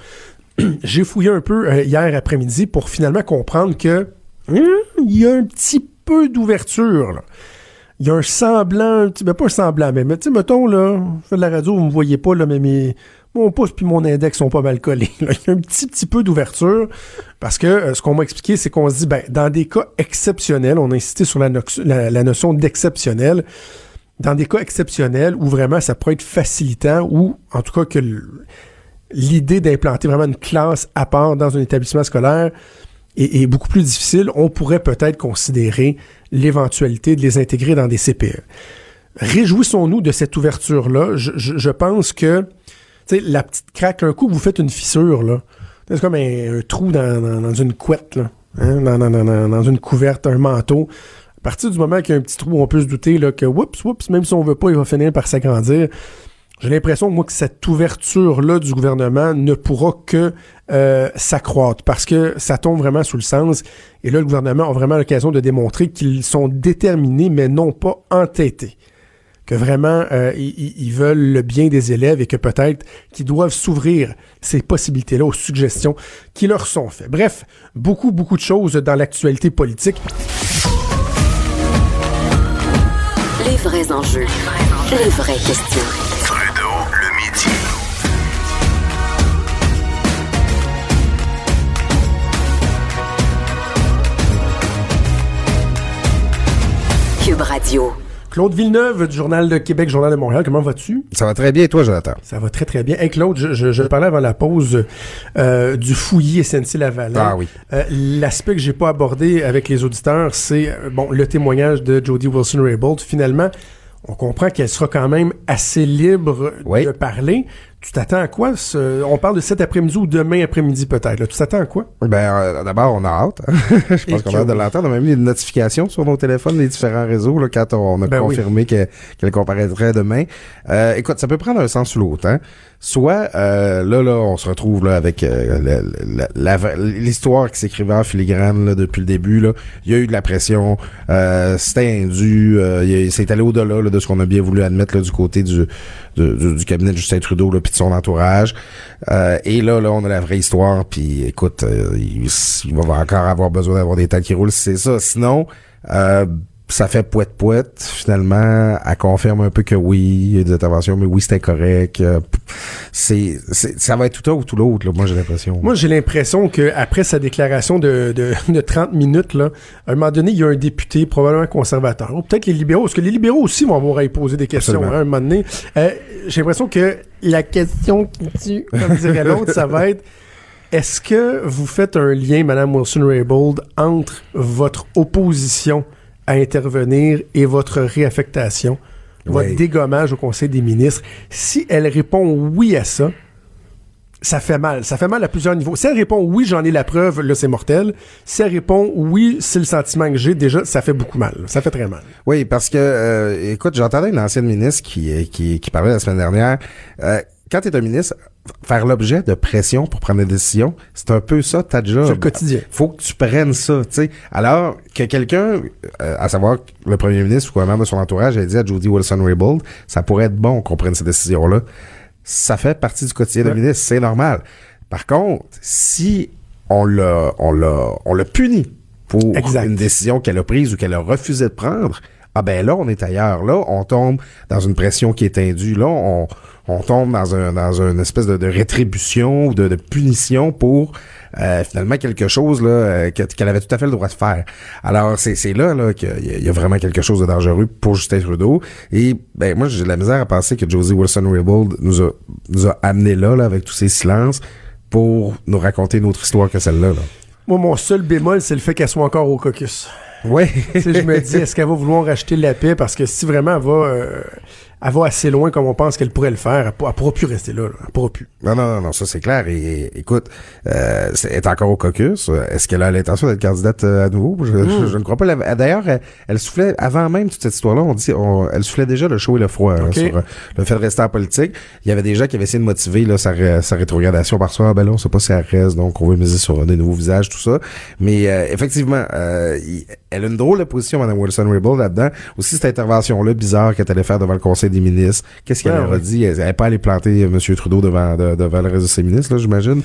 J'ai fouillé un peu euh, hier après-midi pour finalement comprendre que hum, il y a un petit peu d'ouverture. Il y a un semblant, petit, ben pas un semblant, mais, mais tu sais, mettons, là, je fais de la radio, vous me voyez pas, là, mais mes, mon pouce puis mon index sont pas mal collés. Il y a un petit, petit peu d'ouverture parce que euh, ce qu'on m'a expliqué, c'est qu'on se dit, ben, dans des cas exceptionnels, on a insisté sur la, la- notion d'exceptionnel, dans des cas exceptionnels où vraiment ça pourrait être facilitant ou en tout cas que l'idée d'implanter vraiment une classe à part dans un établissement scolaire est, beaucoup plus difficile, on pourrait peut-être considérer l'éventualité de les intégrer dans des CPE. Réjouissons-nous de cette ouverture-là. Je, je- pense que tu sais, la petite craque, un coup, vous faites une fissure, là. C'est comme un, trou dans, dans- une couette, là. Hein, dans- dans une couverte, un manteau. À partir du moment qu'il y a un petit trou, on peut se douter là, que, oups, oups, même si on veut pas, il va finir par s'agrandir. J'ai l'impression, moi, que cette ouverture-là du gouvernement ne pourra que euh, s'accroître parce que ça tombe vraiment sous le sens. Et là, le gouvernement a vraiment l'occasion de démontrer qu'ils sont déterminés, mais non pas entêtés que vraiment euh, ils, ils veulent le bien des élèves et que peut-être qu'ils doivent s'ouvrir ces possibilités-là aux suggestions qui leur sont faites. Bref, beaucoup, beaucoup de choses dans l'actualité politique. Les vrais enjeux. Les vraies questions. Radio. Claude Villeneuve du Journal de Québec, Journal de Montréal, comment vas-tu? Ça va très bien, et toi, Jonathan? Ça va très très bien. Hey Claude, je, je, je parlais avant la pause euh, du fouillis SNC-Lavalin. Ah oui. Euh, L'aspect que j'ai pas abordé avec les auditeurs, c'est euh, bon le témoignage de Jody Wilson-Raybould. Finalement, on comprend qu'elle sera quand même assez libre Oui. de parler. Tu t'attends à quoi? ce- On parle de cet après-midi ou demain après-midi peut-être. Tu t'attends à quoi? Ben, euh, d'abord, on a hâte. hein. Je pense qu'on a hâte de l'entendre. On a mis des notifications sur nos téléphones, les différents réseaux, là, quand on a Ben oui. confirmé que- qu'elle comparaîtrait demain. Euh, écoute, ça peut prendre un sens ou l'autre. Hein? Soit, euh, là, là, on se retrouve là avec euh, l'histoire qui s'écrivait en filigrane là, depuis le début. Là. Il y a eu de la pression, euh, c'était indu, euh, c'est allé au-delà là, de ce qu'on a bien voulu admettre là, du côté du, du, du- du cabinet de Justin Trudeau là, puis de son entourage. Euh, et là, là, on a la vraie histoire. Puis, écoute, euh, il, va encore avoir besoin d'avoir des têtes qui roulent, c'est ça. Sinon, euh, ça fait poète poète. Finalement, elle confirme un peu que oui, il y a des interventions, mais oui, c'était correct. Euh, c'est, ça va être tout un ou tout l'autre. Là, moi, j'ai l'impression. Moi, j'ai l'impression que après sa déclaration de, de, de 30 minutes, là, à un moment donné, il y a un député, probablement conservateur, ou peut-être les libéraux, parce que les libéraux aussi vont avoir à y poser des questions hein, à un moment donné. Euh, j'ai l'impression que la question qui tue, comme dirait l'autre, ça va être est-ce que vous faites un lien, Madame Wilson-Raybould, entre votre opposition à intervenir et votre réaffectation, votre dégommage au Conseil des ministres? Si elle répond oui à ça, ça fait mal. Ça fait mal à plusieurs niveaux. Si elle répond oui, j'en ai la preuve, là, c'est mortel. Si elle répond oui, c'est le sentiment que j'ai, déjà, ça fait beaucoup mal. Ça fait très mal. Oui, parce que, euh, écoute, j'entendais une ancienne ministre qui, qui, qui parlait la semaine dernière. Euh, quand tu es un ministre, faire l'objet de pression pour prendre des décisions, c'est un peu ça ta job. C'est le quotidien. Faut que tu prennes ça, tu sais. Alors que quelqu'un, euh, à savoir le premier ministre ou un membre de son entourage, a dit à Jody Wilson-Raybould, ça pourrait être bon qu'on prenne ces décisions-là. Ça fait partie du quotidien de Ouais. ministre, c'est normal. Par contre, si on l'a, on l'a, on l'a puni pour Exact. une décision qu'elle a prise ou qu'elle a refusé de prendre, ah ben là, on est ailleurs. Là, on tombe dans une pression qui est indue. Là, on, on tombe dans un dans une espèce de, de rétribution ou de, de punition pour euh, finalement quelque chose là euh, que- qu'elle avait tout à fait le droit de faire. Alors c'est c'est là là qu'il y, a- vraiment quelque chose de dangereux pour Justin Trudeau. Et ben moi j'ai de la misère à penser que Josie Wilson-Raybould nous a nous a amené là, là avec tous ces silences pour nous raconter une autre histoire que celle-là. Là. Moi, mon seul bémol, c'est le fait qu'elle soit encore au caucus. Sais, je me dis, est-ce qu'elle va vouloir racheter la paix? Parce que si vraiment elle va, euh, elle va assez loin comme on pense qu'elle pourrait le faire, elle, pourra plus rester là. là. Elle pourra plus. Non, non, non, non, ça c'est clair. Et, et, écoute, euh, elle est encore au caucus. Est-ce qu'elle a l'intention d'être candidate euh, à nouveau? Je, je- je ne crois pas. D'ailleurs, elle, elle soufflait, avant même toute cette histoire-là, on dit, on- elle soufflait déjà le chaud et le froid Ok. sur euh, le fait de rester en politique. Il y avait des gens qui avaient essayé de motiver là, sa, sa rétrogradation par ça. Ah, ben là, on sait pas si elle reste, donc on veut miser sur des nouveaux visages, tout ça. Mais euh, effectivement, euh, il- elle a une drôle de position, Mme Wilson-Raybould, là-dedans. Aussi, cette intervention-là bizarre qu'elle allait faire devant le Conseil des ministres. Qu'est-ce qu'elle leur a dit? Elle n'allait pas aller planter M. Trudeau devant, de- devant le reste de ses ministres, là, j'imagine.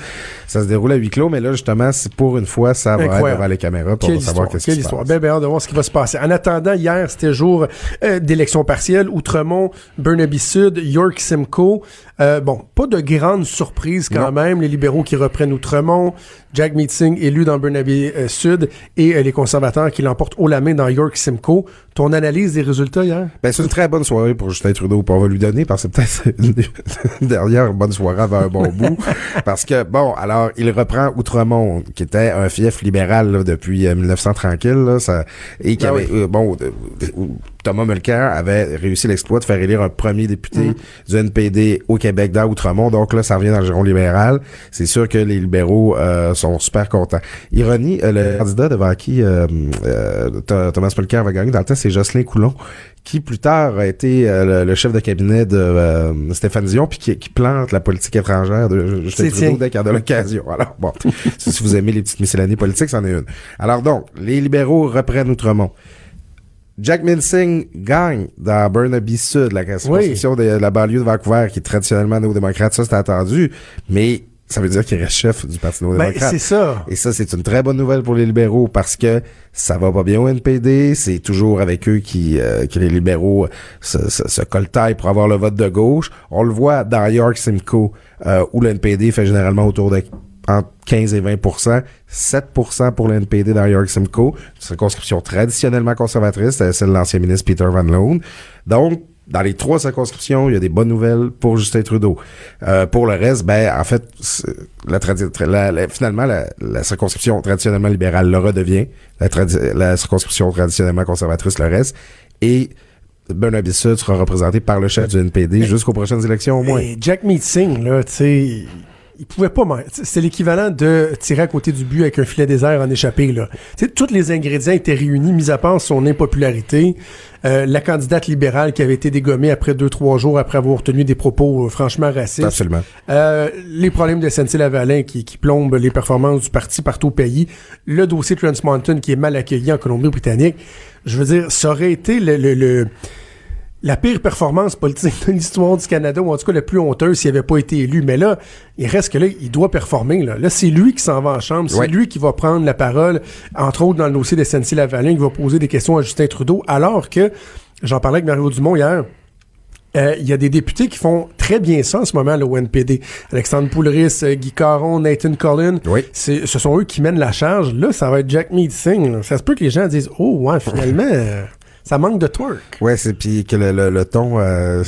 Ça se déroule à huis clos, mais là, justement, pour une fois, ça va être Incroyable. devant les caméras pour Quelle savoir qu'est-ce qui se histoire. passe. Ben, ben, hâte de voir ce qui va se passer. En attendant, hier, c'était jour euh, d'élection partielle. Outremont, Burnaby Sud, York Simcoe. Euh, bon, pas de grande surprise quand Non. même. Les libéraux qui reprennent Outremont, Jack Meeting élu dans Burnaby euh, Sud et euh, les conservateurs qui l'emportent haut la main dans York Simcoe. Ton analyse des résultats hier? Ben, c'est une très bonne soirée pour Justin Trudeau. Puis on va lui donner, parce que c'est peut-être une, une dernière bonne soirée avant un bon bout. Parce que, bon, alors, il reprend Outremont, qui était un fief libéral là, depuis euh, 1900 tranquille, là, ça, et qui avait, euh, bon, euh, euh, Thomas Mulcair avait réussi l'exploit de faire élire un premier député du NPD au Québec dans Outremont. Donc là, ça revient dans le giron libéral. C'est sûr que les libéraux euh, sont super contents. Ironie, euh, le candidat devant qui euh, euh, Th- Thomas Mulcair va gagner dans le temps, c'est Jocelyn Coulon qui plus tard a été le, le chef de cabinet de Stéphane Dion, puis qui, qui plante la politique étrangère de Justin Trudeau dès qu'il a l'occasion. Alors, bon, si si vous aimez les petites miscellanies politiques, c'en est une. Alors donc, les libéraux reprennent Outremont. Jack Minsing gagne dans Burnaby Sud, la circonscription de la banlieue de Vancouver, qui est traditionnellement néo-démocrate. Ça, c'était attendu, mais ça veut dire qu'il reste chef du Parti Ben, néo-démocrate. c'est ça. Et ça, c'est une très bonne nouvelle pour les libéraux parce que ça va pas bien au NPD. C'est toujours avec eux qui, euh, que les libéraux se, se, se coltaillent pour avoir le vote de gauche. On le voit dans York Simcoe, euh, où le NPD fait généralement autour de entre 15 et 20% 7% pour le NPD dans York Simcoe, une circonscription traditionnellement conservatrice, celle de l'ancien ministre Peter Van Loan. Donc, dans les trois circonscriptions, il y a des bonnes nouvelles pour Justin Trudeau. Euh, pour le reste, ben en fait, la, la- la- finalement, la, la circonscription traditionnellement libérale le redevient, la, la circonscription traditionnellement conservatrice le reste, et Burnaby Sud sera représenté par le chef du NPD jusqu'aux prochaines élections au moins. Et Jack Meeting, là, tu sais, il pouvait pas. C'est l'équivalent de tirer à côté du but avec un filet désert en échappé, là. Tu sais, tous les ingrédients étaient réunis, mis à part son impopularité. Euh, la candidate libérale qui avait été dégommée après deux, trois jours après avoir tenu des propos euh, franchement racistes. Absolument. Euh, les problèmes de SNC-Lavalin qui, qui plombent les performances du parti partout au pays. Le dossier Trans Mountain qui est mal accueilli en Colombie-Britannique. Je veux dire, ça aurait été le, le- le- la pire performance politique de l'histoire du Canada, ou en tout cas la plus honteuse s'il n'avait pas été élu. Mais là, il reste que là, il doit performer. Là, là c'est lui qui s'en va en chambre. C'est Ouais. lui qui va prendre la parole, entre autres dans le dossier de SNC-Lavalin, qui va poser des questions à Justin Trudeau, alors que, j'en parlais avec Mario Dumont hier, euh, il y a des députés qui font très bien ça en ce moment, le NPD. Alexandre Poulris, euh, Guy Caron, Nathan Collin. Oui. C'est, ce sont eux qui mènent la charge. Là, ça va être Jack Meeting. là. Ça se peut que les gens disent Oh, ouais, finalement, euh, ça manque de twerk. Ouais, c'est puis que le, le, le ton, euh,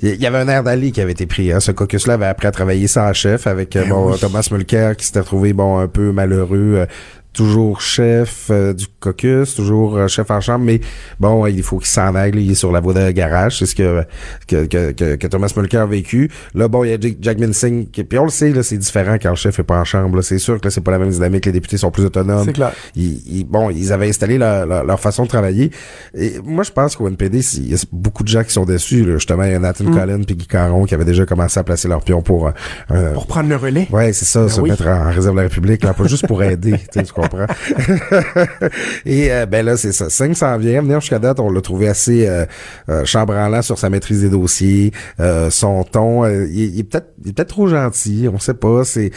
il y avait un air d'Ali qui avait été pris. Hein. Ce caucus-là avait appris à travailler sans chef avec euh, Ben bon, oui. Thomas Mulcair qui s'était trouvé bon un peu malheureux. Toujours chef euh, du caucus, toujours euh, chef en chambre, mais bon, il faut qu'il s'en aille. là, il est sur la voie de garage. C'est ce que, que, que, que, Thomas Mulcair a vécu. Là, bon, il y a Jackman Singh. Qui, puis on le sait, là, c'est différent quand le chef est pas en chambre. là. C'est sûr que là, c'est pas la même dynamique. Les députés sont plus autonomes. C'est clair. Ils, ils- bon, ils avaient installé leur, leur, leur façon de travailler. Et moi, je pense qu'au NPD, il y a beaucoup de gens qui sont déçus. là. Justement, il y a Nathan Mm. Collin puis Guy Caron qui avaient déjà commencé à placer leur pion pour... euh, Pour prendre le relais. Ouais, c'est ça, Ben se oui. mettre en, réserve de la République, là, pas juste pour aider, tu sais, tu Et euh, ben là, c'est ça. Singh s'en vient. Venir jusqu'à date, on l'a trouvé assez euh, euh, chambranlant sur sa maîtrise des dossiers, euh, son ton. il, est peut-être il est peut-être trop gentil, on sait pas. C'est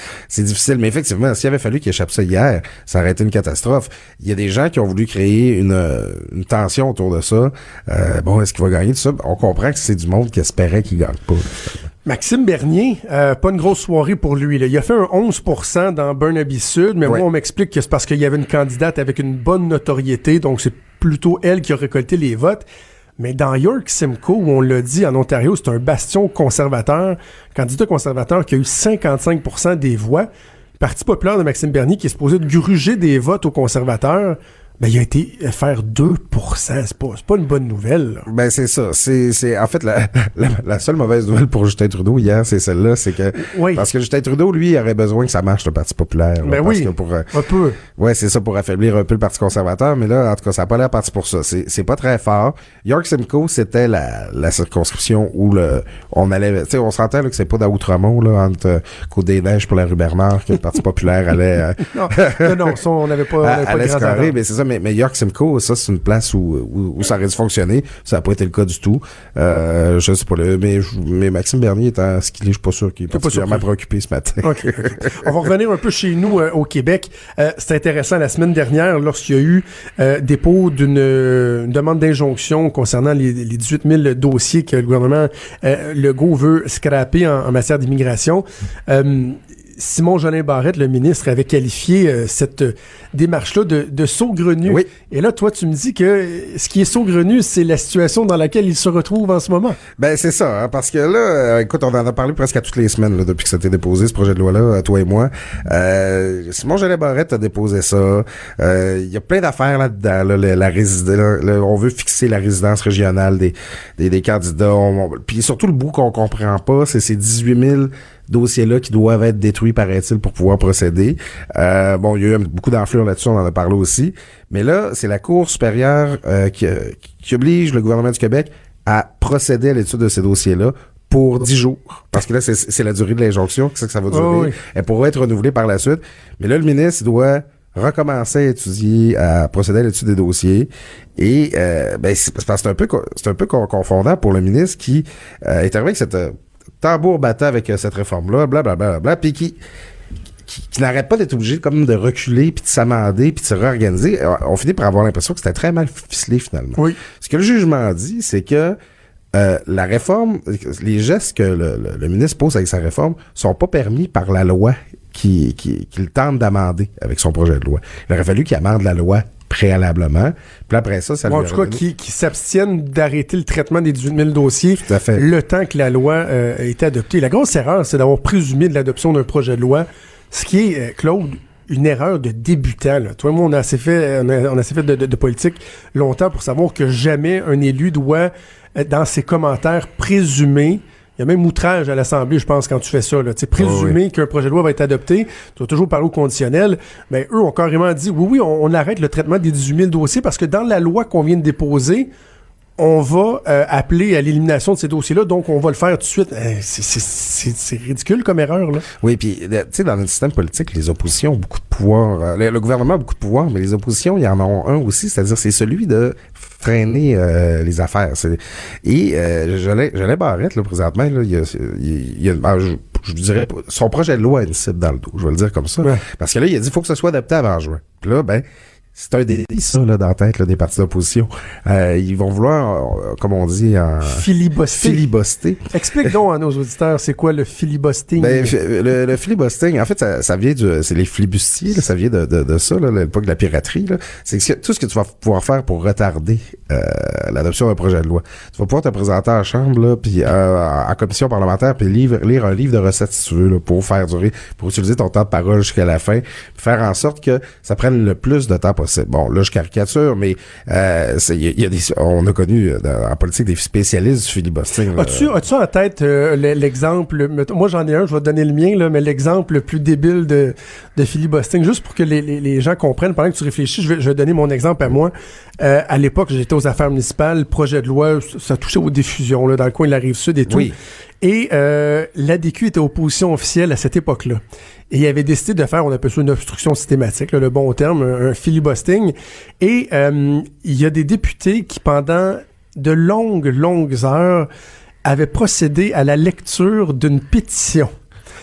difficile, mais effectivement, s'il avait fallu qu'il échappe ça hier, ça aurait été une catastrophe. Il y a des gens qui ont voulu créer une, une tension autour de ça. Bon, est-ce qu'il va gagner tout ça? On comprend que c'est du monde qui espérait qu'il gagne pas. Maxime Bernier, euh, pas une grosse soirée pour lui. Là. Il a fait un 11% dans Burnaby Sud, mais moi, on m'explique que c'est parce qu'il y avait une candidate avec une bonne notoriété, donc c'est plutôt elle qui a récolté les votes. Mais dans York Simcoe, où on l'a dit, en Ontario, c'est un bastion conservateur, candidat conservateur qui a eu 55% des voix. Le Parti populaire de Maxime Bernier, qui est supposé de gruger des votes aux conservateurs, ben, il a été faire 2% C'est pas, c'est pas une bonne nouvelle. là. Ben c'est ça. C'est c'est en fait la, la, la seule mauvaise nouvelle pour Justin Trudeau hier, c'est celle-là, c'est que Oui. parce que Justin Trudeau lui il aurait besoin que ça marche le Parti populaire. là, Ben parce oui. que pour euh, Un peu. ouais c'est ça pour affaiblir un peu le Parti conservateur, mais là en tout cas ça a pas l'air parti pour ça. C'est c'est pas très fort. York Simcoe c'était la, la circonscription où le on allait, tu sais on là, que c'est pas d'Outremont là entre euh, Côte des Neiges pour la rue Bernard que le Parti populaire allait euh, Non, non, non, ça, on n'avait pas, on avait à mais c'est ça, mais, mais York Simcoe, ça, c'est une place où, où, où ça aurait dû fonctionner. Ça n'a pas été le cas du tout. Euh, je sais pas, mais, mais Maxime Bernier étant ce qu'il est, je suis pas sûr qu'il est particulièrement préoccupé ce matin. On va revenir un peu chez nous euh, au Québec. Euh, c'est intéressant, la semaine dernière, lorsqu'il y a eu euh, dépôt d'une une demande d'injonction concernant les, les 18 000 dossiers que le gouvernement euh, Legault veut scraper en, en matière d'immigration, Simon Jolin Barrette, le ministre, avait qualifié euh, cette euh, démarche-là de, de saugrenu. Oui. Et là, toi, tu me dis que euh, ce qui est saugrenu, c'est la situation dans laquelle il se retrouve en ce moment. Ben c'est ça, hein, parce que là, euh, écoute, on en a parlé presque à toutes les semaines là, depuis que ça a été déposé, ce projet de loi-là, à toi et moi. Euh, Simon Jolet Barrette a déposé ça. Euh, Il y a plein d'affaires là-dedans. Là, la résidence, on veut fixer la résidence régionale des, des, des candidats. On- on- Puis surtout le bout qu'on comprend pas, c'est ces 18 000 dossiers-là qui doivent être détruits, paraît-il, pour pouvoir procéder. Euh, bon, il y a eu beaucoup d'enflure là-dessus, on en a parlé aussi. Mais là, c'est la Cour supérieure euh, qui, qui oblige le gouvernement du Québec à procéder à l'étude de ces dossiers-là pour 10 jours. Parce que là, c'est- la durée de l'injonction, c'est ça que ça va durer. Oui. Elle pourra être renouvelée par la suite. Mais là, le ministre il doit recommencer à étudier, à procéder à l'étude des dossiers. Et euh, ben, c'est un peu co- c'est un peu con- confondant pour le ministre qui euh, est arrivé avec cette euh, tambour battant avec euh, cette réforme-là, blablabla, bla, puis qui qui, qui n'arrête pas d'être obligé comme de reculer puis de s'amender puis de se réorganiser. Euh, On finit par avoir l'impression que c'était très mal ficelé finalement. Oui. Ce que le jugement dit, c'est que euh, la réforme, les gestes que le, le- le ministre pose avec sa réforme sont pas permis par la loi qui, qui, qu'il tente d'amender avec son projet de loi. Il aurait fallu qu'il amende la loi préalablement. Puis après ça, ça en tout cas, qui, qui s'abstiennent d'arrêter le traitement des 18 000 dossiers Tout à fait. le temps que la loi euh, a été adoptée. La grosse erreur, c'est d'avoir présumé de l'adoption d'un projet de loi, ce qui est, euh, Claude, une erreur de débutant. Là. Toi et moi, on a assez fait, on a, on a assez fait de, de- de politique longtemps pour savoir que jamais un élu doit, euh, dans ses commentaires, présumer il y a même outrage à l'Assemblée, je pense, quand tu fais ça. Là. Tu sais, Présumer qu'un projet de loi va être adopté, tu vas toujours parler au conditionnel. Mais eux ont carrément dit, oui, oui, on, on arrête le traitement des 18 000 dossiers parce que dans la loi qu'on vient de déposer, on va euh, appeler à l'élimination de ces dossiers-là, donc on va le faire tout de suite. Euh, c'est- ridicule comme erreur, là. Oui, puis euh, tu sais, dans notre système politique, les oppositions ont beaucoup de pouvoir. Euh, Le, le gouvernement a beaucoup de pouvoir, mais les oppositions, il y en ont un aussi, c'est-à-dire c'est celui de freiner euh, les affaires. Et euh, je l'ai je l'ai Barrette, là, présentement, là, il y a, il y a- ben, je, je dirais, son projet de loi a une cible dans le dos, je vais le dire comme ça. Ouais. Parce que là, il a dit faut que ce soit adapté avant juin. Puis là, ben, c'est un délit, ça, là, dans la tête là, des partis d'opposition. Euh, ils vont vouloir, euh, comme on dit, en Filibuster. filibuster. Explique donc à nos auditeurs, c'est quoi le filibusting? Ben, le, le en fait, ça, ça vient du, c'est les flibustiers, là, ça vient de, de, de ça, là, l'époque de la piraterie. C'est tout ce que tu vas pouvoir faire pour retarder euh, l'adoption d'un projet de loi. Tu vas pouvoir te présenter à la chambre, là, puis euh, en commission parlementaire, puis lire, lire un livre de recettes si tu veux, là, pour faire durer, pour utiliser ton temps de parole jusqu'à la fin, faire en sorte que ça prenne le plus de temps possible. Bon, là, je caricature, mais euh, y, a- il y a des, on a connu euh, dans- en politique des spécialistes du filibustering. As-tu, as-tu en tête euh, le- l'exemple, moi j'en ai un, je vais te donner le mien, là, mais l'exemple le plus débile de, de filibustering, juste pour que les, les, les gens comprennent, pendant que tu réfléchis, je vais, je vais donner mon exemple à moi. Euh, à l'époque, j'étais aux affaires municipales, projet de loi, ça, ça touchait aux diffusions, là, dans le coin de la Rive-Sud et tout. Oui. Et euh, l'ADQ était opposition officielle à cette époque-là. Et il avait décidé de faire, on appelle ça une obstruction systématique, là, le bon terme, un, un filibustering. Et euh, il y a des députés qui, pendant de longues, longues heures, avaient procédé à la lecture d'une pétition.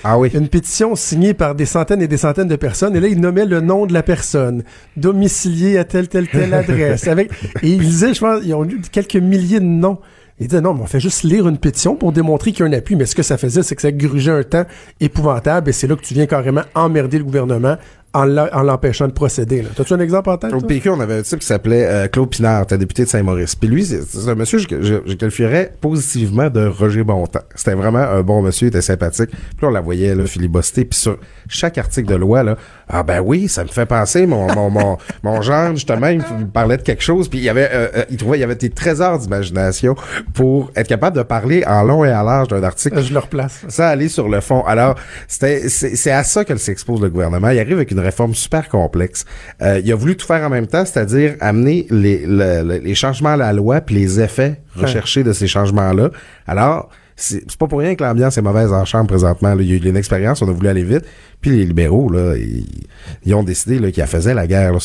Ah oui. Une pétition signée par des centaines et des centaines de personnes. Et là, ils nommaient le nom de la personne, domicilié à telle, telle, telle adresse. Avec, et ils disaient, je pense, ils ont eu quelques milliers de noms. Ils disaient, non, mais on fait juste lire une pétition pour démontrer qu'il y a un appui. Mais ce que ça faisait, c'est que ça grugeait un temps épouvantable. Et c'est là que tu viens carrément emmerder le gouvernement en l'empêchant de procéder. T'as-tu un exemple en tête? Au? PQ, on avait un type qui s'appelait euh, Claude Pinard, était député de Saint-Maurice. Puis lui, c'est un monsieur que je, je qualifierais positivement de Roger Bontemps. C'était vraiment un bon monsieur, il était sympathique. Puis là, on la voyait là, filibuster. Puis sur chaque article de loi, là, ah ben oui, ça me fait penser, mon mon mon, mon genre, justement, il me parlait de quelque chose. Puis il y avait, euh, euh, il trouvait, il y avait des trésors d'imagination pour être capable de parler en long et à large d'un article Je le replace. ça aller sur le fond. Alors, c'était c'est c'est à ça que s'expose le gouvernement. Il arrive avec une réforme super complexe. Euh, il a voulu tout faire en même temps, c'est-à-dire amener les, le- le- les changements à la loi puis les effets recherchés de ces changements-là. Alors, c'est pas pour rien que l'ambiance est mauvaise en chambre présentement. là. Il y a eu une expérience, on a voulu aller vite. Puis les libéraux, là, ils, ils ont décidé là, qu'ils faisaient la guerre, là,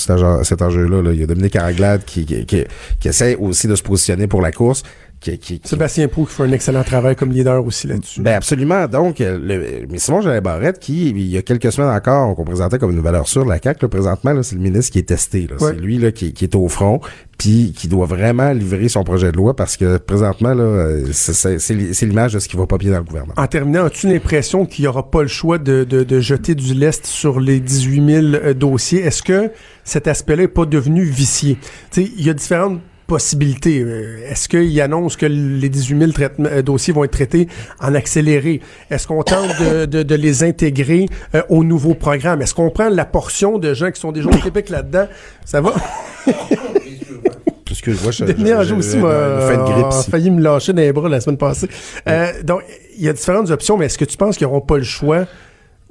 cet enjeu-là. là. Il y a Dominique Anglade qui, qui, qui, qui essaie aussi de se positionner pour la course. Qui, qui, qui- Sébastien Pou qui fait un excellent travail comme leader aussi là-dessus. ben absolument. Donc, euh, le, mais Simon Jean Barrette, qui, il y a quelques semaines encore, qu'on présentait comme une valeur sûre de la CAQ, là, présentement, là, c'est le ministre qui est testé. Ouais. C'est lui là, qui, qui est au front, puis qui doit vraiment livrer son projet de loi parce que présentement, là, euh, c'est- c'est c'est li- c'est l'image de ce qui va pas bien dans le gouvernement. En terminant, as-tu l'impression qu'il n'y aura pas le choix de, de, de jeter du lest sur les 18 000 euh, dossiers? Est-ce que cet aspect-là n'est pas devenu vicié? Tu sais, il y a différentes possibilités. Euh, Est-ce qu'il annonce que les 18 000 traitements- euh, dossiers vont être traités en accéléré? Est-ce qu'on tente de, de, de les intégrer euh, au nouveau programme? Est-ce qu'on prend la portion de gens qui sont déjà au Québec là-dedans? Ça va? Excuse-moi, je, Denis Anjou aussi m'a failli me lâcher dans les bras la semaine passée. Euh, donc, il y a différentes options, mais est-ce que tu penses qu'ils n'auront pas le choix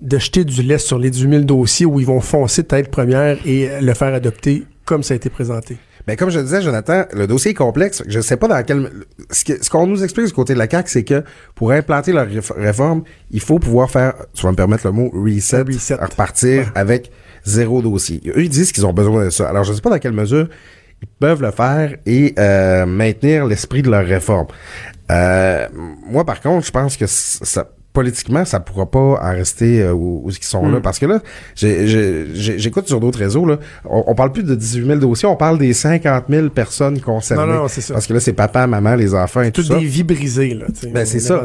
de jeter du lait sur les 18 000 dossiers où ils vont foncer tête première et le faire adopter comme ça a été présenté? Ben, comme je disais, Jonathan, le dossier est complexe. Je ne sais pas dans quel... Ce qu'on nous explique du côté de la CAQ, c'est que pour implanter leur réf- réforme, il faut pouvoir faire, tu vas me permettre le mot, reset, repartir avec zéro dossier. Eux, ils disent qu'ils ont besoin de ça. Alors, je ne sais pas dans quelle mesure ils peuvent le faire et euh, maintenir l'esprit de leur réforme. Euh, moi, par contre, je pense que ça politiquement, ça pourra pas en rester euh, où, où ils sont là. Parce que là, j'écoute sur d'autres réseaux, là, on, on parle plus de 18 000 dossiers, on parle des 50 000 personnes concernées. Non, non, c'est ça. Parce que là, c'est papa, maman, les enfants et tout Toutes ça. des vies brisées, là. Ben, c'est ça.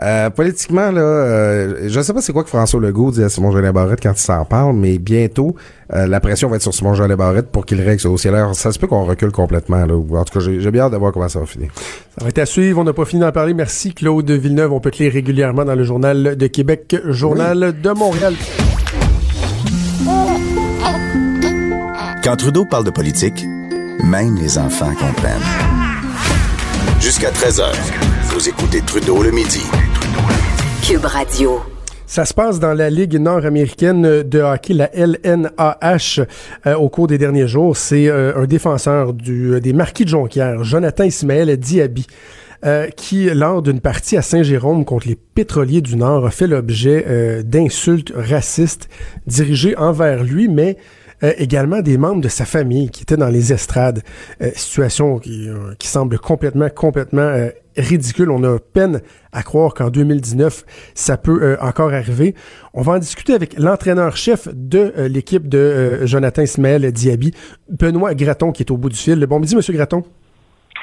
Euh, politiquement, là, euh, je sais pas c'est quoi que François Legault dit à Simon Jolin Barrette quand il s'en parle, mais bientôt, euh, la pression va être sur Simon Jolin Barrette pour qu'il règle ce dossier-là. Alors, Ça se peut qu'on recule complètement, là. En tout cas, j'ai j'ai bien hâte de voir comment ça va finir. Ça va être à suivre. On n'a pas fini d'en parler. Merci, Claude Villeneuve. On peut te lire régulièrement dans le Journal de Québec, Journal de Montréal. Quand Trudeau parle de politique, même les enfants comprennent. Jusqu'à 13h, vous écoutez Trudeau le midi. Cube Radio. Ça se passe dans la Ligue nord-américaine de hockey, la LNAH, euh, au cours des derniers jours. C'est euh, un défenseur du, des Marquis de Jonquière, Jonathan Ismaël Diaby, euh, qui, lors d'une partie à Saint-Jérôme contre les pétroliers du Nord, a fait l'objet euh, d'insultes racistes dirigées envers lui, mais euh, également des membres de sa famille qui étaient dans les estrades. Euh, situation qui, euh, qui semble complètement, complètement ridicule. On a peine à croire qu'en 2019, ça peut encore arriver. On va en discuter avec l'entraîneur-chef de l'équipe de Jonathan Ismaël Diaby, Benoît Graton, qui est au bout du fil. Bon midi, Monsieur Graton.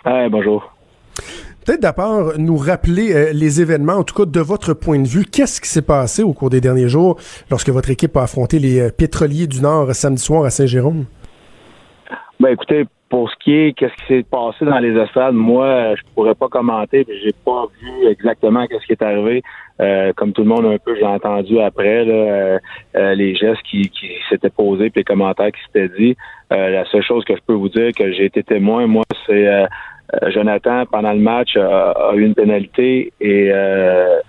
Ouais, bonjour. Peut-être d'abord nous rappeler euh, les événements, en tout cas de votre point de vue. Qu'est-ce qui s'est passé au cours des derniers jours lorsque votre équipe a affronté les euh, pétroliers du Nord samedi soir à Saint-Jérôme? Ben écoutez, pour ce qui est qu'est-ce qui s'est passé dans les estrades, moi, je pourrais pas commenter, puis j'ai pas vu exactement qu'est-ce qui est arrivé. Euh, comme tout le monde un peu, j'ai entendu après les gestes qui, s'étaient posés, puis les commentaires qui s'étaient dit. La seule chose que je peux vous dire que j'ai été témoin, moi, c'est Jonathan pendant le match a, eu une pénalité et euh,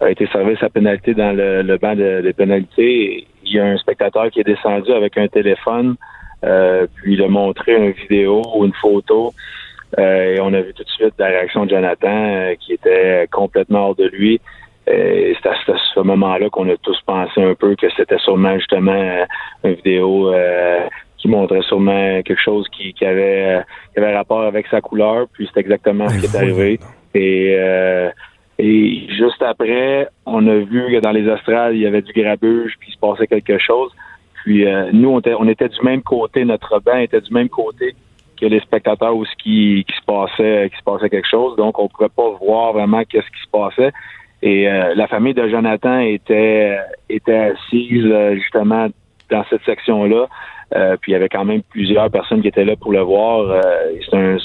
a été servi sa pénalité dans le, banc de, de pénalité. Il y a un spectateur qui est descendu avec un téléphone, euh, puis il a montré une vidéo ou une photo. Euh, et on a vu tout de suite la réaction de Jonathan euh, qui était complètement hors de lui. C'est à ce, moment-là qu'on a tous pensé un peu que c'était sûrement justement euh, une vidéo euh, qui montrait sûrement quelque chose qui, qui avait euh, qui avait rapport avec sa couleur. Puis c'est exactement ce qui est arrivé. Et euh, et juste après, on a vu que dans les estrades, il y avait du grabuge, puis il se passait quelque chose. Puis euh, nous, on était, on était du même côté, notre banc était du même côté que les spectateurs où ce qui, qui se passait, qui se passait quelque chose. Donc, on pouvait pas voir vraiment qu'est-ce qui se passait. Et euh, la famille de Jonathan était était assise euh, justement dans cette section-là. Euh, puis il y avait quand même plusieurs personnes qui étaient là pour le voir. Euh, c'est un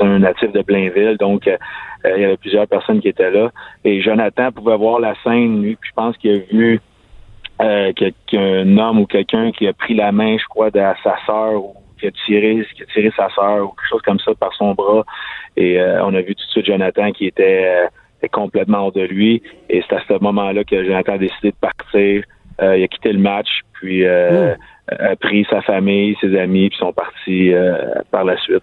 un natif de Blainville, donc euh, il y avait plusieurs personnes qui étaient là. Et Jonathan pouvait voir la scène, lui, puis je pense qu'il a vu euh, qu'un homme ou quelqu'un qui a pris la main, je crois, de sa sœur ou qui a tiré, qui a tiré sa sœur ou quelque chose comme ça par son bras. Et euh, on a vu tout de suite Jonathan qui euh, était complètement hors de lui. Et c'est à ce moment-là que Jonathan a décidé de partir. Euh, il a quitté le match, puis euh, a pris sa famille, ses amis, puis sont partis euh, par la suite.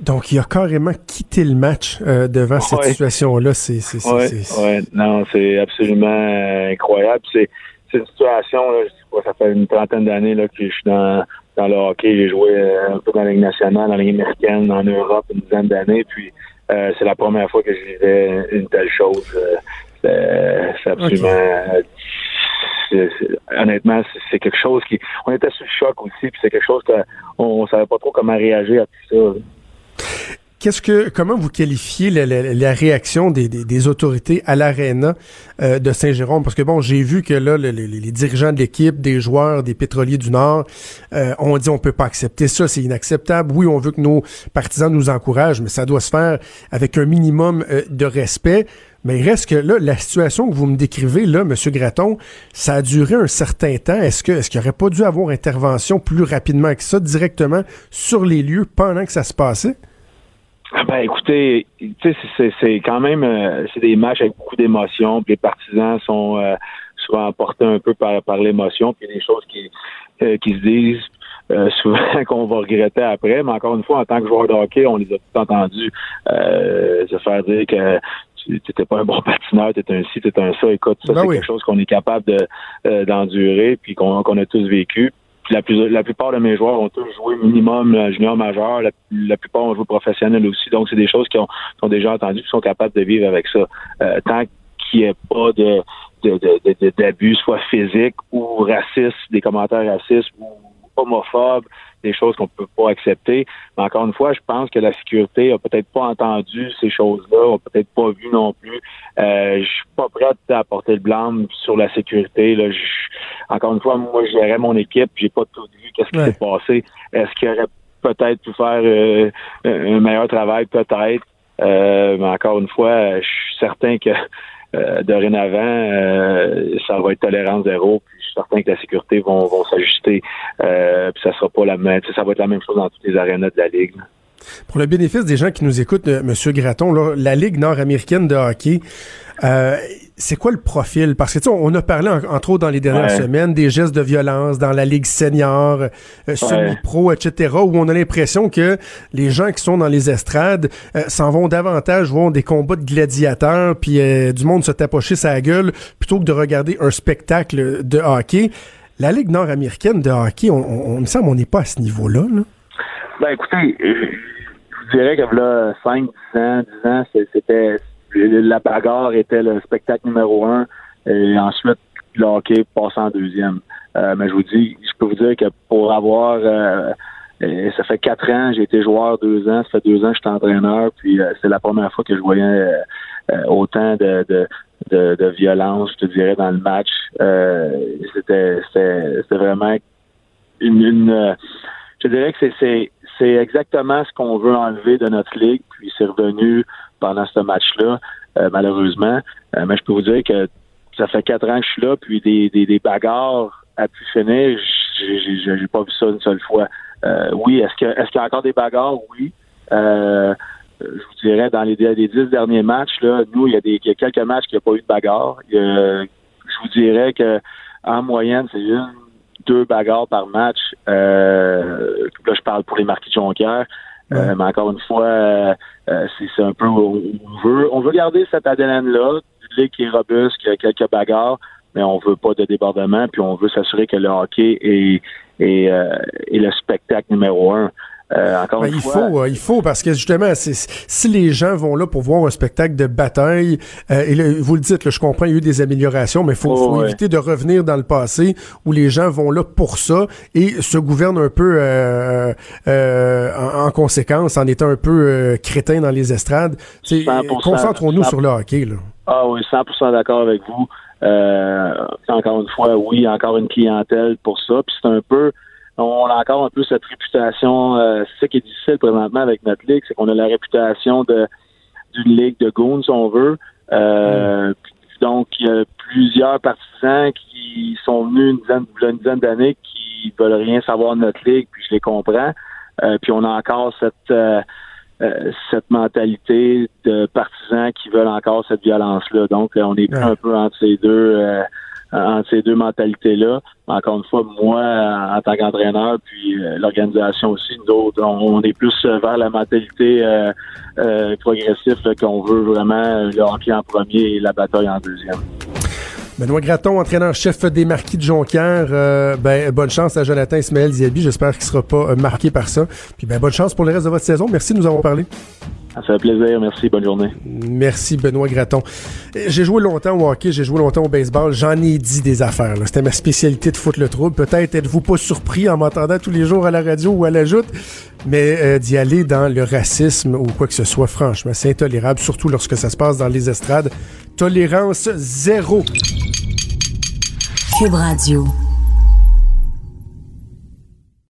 Donc, il a carrément quitté le match euh, devant cette situation-là. C'est, c'est, c'est- Ouais, c'est- ouais, non, c'est absolument euh, incroyable. C'est, une situation, là, je sais pas, ça fait une trentaine d'années là, que je suis dans, dans le hockey. J'ai joué euh, un peu dans la Ligue nationale, dans la Ligue américaine, en Europe, une dizaine d'années. Puis c'est la première fois que je vivais une telle chose. C'est, c'est honnêtement, c'est, quelque chose qui. On était sous le choc aussi, puis c'est quelque chose qu'on on savait pas trop comment réagir à tout ça. Qu'est-ce que, comment vous qualifiez la, réaction des, autorités à l'aréna euh, de Saint-Jérôme? Parce que bon, j'ai vu que là, le- le- les dirigeants de l'équipe, des joueurs, des pétroliers du Nord, euh, ont dit on peut pas accepter ça, c'est inacceptable. Oui, on veut que nos partisans nous encouragent, mais ça doit se faire avec un minimum euh, de respect. Mais il reste que là, la situation que vous me décrivez, là, Monsieur Graton, ça a duré un certain temps. Est-ce que est-ce qu'il aurait pas dû avoir intervention plus rapidement que ça, directement sur les lieux pendant que ça se passait? Ah Ben écoutez, c'est- quand même euh, c'est des matchs avec beaucoup d'émotions, les partisans sont euh, souvent emportés un peu par, par l'émotion, puis il y a des choses qui, euh, se disent souvent qu'on va regretter après, mais encore une fois, en tant que joueur de hockey, on les a tous entendus euh, se faire dire que tu n'étais pas un bon patineur, tu un ci, tu un ça. Écoute, ça, Ben c'est oui. quelque chose qu'on est capable de euh, d'endurer, puis qu'on qu'on a tous vécu. Puis la, plus, la plupart de mes joueurs ont tous joué minimum euh, junior majeur. La, la plupart ont joué professionnel aussi. Donc, c'est des choses qu'ils ont, qu'ils ont déjà entendues qui sont capables de vivre avec ça. Euh, tant qu'il n'y ait pas de de- de- de- de- d'abus, soit physique ou raciste, des commentaires racistes ou homophobes, des choses qu'on peut pas accepter. Mais encore une fois, je pense que la sécurité a peut-être pas entendu ces choses-là, a peut-être pas vu non plus. Euh, je suis pas prêt à porter le blâme sur la sécurité. Là. Je- encore une fois, moi, je gérais mon équipe, j'ai pas tout vu qu'est-ce qui Ouais. s'est passé. Est-ce qu'il aurait peut-être pu faire euh, un meilleur travail, peut-être. Euh, mais encore une fois, je suis certain que euh, dorénavant, euh, ça va être tolérance zéro. Puis certain que la sécurité vont, vont s'ajuster. Euh, puis ça sera pas la même. Ça va être la même chose dans toutes les arénas de la ligue. Pour le bénéfice des gens qui nous écoutent, euh, Graton, là, la Ligue nord-américaine de hockey, euh, c'est quoi le profil? Parce que tu sais, on a parlé, en- entre autres, dans les dernières Ouais. semaines, des gestes de violence dans la Ligue senior, euh, semi-pro, etc., où on a l'impression que les gens qui sont dans les estrades euh, s'en vont davantage voir des combats de gladiateurs, puis euh, du monde se tapocher sa gueule, plutôt que de regarder un spectacle de hockey. la Ligue nord-américaine de hockey, on, on, on me semble on n'est pas à ce niveau-là. Là. Ben écoutez, je dirais que là, 5, 10 ans, 10 ans, c'était la bagarre était le spectacle numéro un et ensuite le hockey passe en deuxième. Euh, mais je vous dis, je peux vous dire que pour avoir euh, ça fait quatre ans, j'ai été joueur deux ans, ça fait deux ans que je suis entraîneur, puis euh, c'est la première fois que je voyais autant de, de, violence, je te dirais, dans le match. Euh, c'était, c'était, vraiment une, une je dirais que c'est, c'est, exactement ce qu'on veut enlever de notre ligue, puis c'est revenu pendant ce match-là, euh, malheureusement. Euh, mais je peux vous dire que ça fait quatre ans que je suis là, puis des, bagarres à pu finir, j'ai, pas vu ça une seule fois. Euh, oui, est-ce que est-ce qu'il y a encore des bagarres? Oui. Je vous dirais, dans les, dix derniers matchs, là, nous, il y a des quelques matchs qui a pas eu de bagarre. Je vous dirais que en moyenne, c'est une, deux bagarres par match. Euh, là, je parle pour les marquis de Jonquière. Euh, mais encore une fois, euh, euh, c'est un peu on veut on veut garder cette ADN-là, ligue qui est robuste, qui a quelques bagarres, mais on veut pas de débordement, puis on veut s'assurer que le hockey est, est, euh, est le spectacle numéro un. Euh, encore Ben, une il fois, faut, euh, il faut parce que justement, si les gens vont là pour voir un spectacle de bataille, euh, et là, vous le dites, là, je comprends, il y a eu des améliorations, mais il faut, Oh, faut ouais. éviter de revenir dans le passé où les gens vont là pour ça et se gouvernent un peu euh, euh, en, en conséquence, en étant un peu crétins dans les estrades. Tu sais, 100%, Concentrons-nous 100%. sur le hockey. Là. Ah oui, 100% d'accord avec vous. Euh, encore une fois, oui, encore une clientèle pour ça. Puis c'est un peu, on a encore un peu cette réputation. euh, c'est ça qui est difficile présentement avec notre ligue, c'est qu'on a la réputation de d'une ligue de goons, si on veut. Euh, puis Donc, il y a plusieurs partisans qui sont venus une dizaine, une dizaine d'années qui veulent rien savoir de notre ligue, puis je les comprends. Euh, puis on a encore cette euh, euh, cette mentalité de partisans qui veulent encore cette violence-là. Donc, on est plus Ouais. un peu entre ces deux euh, entre ces deux mentalités-là. Encore une fois, moi, en tant qu'entraîneur, puis euh, l'organisation aussi, nous autres, on, on est plus vers la mentalité euh, euh, progressive qu'on veut vraiment le hockey en premier et la bataille en deuxième. Benoît Graton, entraîneur-chef des Marquis de Jonquière. Euh, ben, bonne chance à Jonathan Ismaël Diaby. J'espère qu'il sera pas euh, marqué par ça. Puis ben, bonne chance pour le reste de votre saison. Merci de nous avoir parlé. Ça fait plaisir. Merci. Bonne journée. Merci, Benoît Graton. J'ai joué longtemps au hockey, j'ai joué longtemps au baseball. J'en ai dit des affaires. C'était ma spécialité de foutre le trouble. Peut-être êtes-vous pas surpris en m'entendant tous les jours à la radio ou à la joute, mais euh, d'y aller dans le racisme ou quoi que ce soit, franchement, c'est intolérable, surtout lorsque ça se passe dans les estrades. Tolérance zéro. Cube Radio.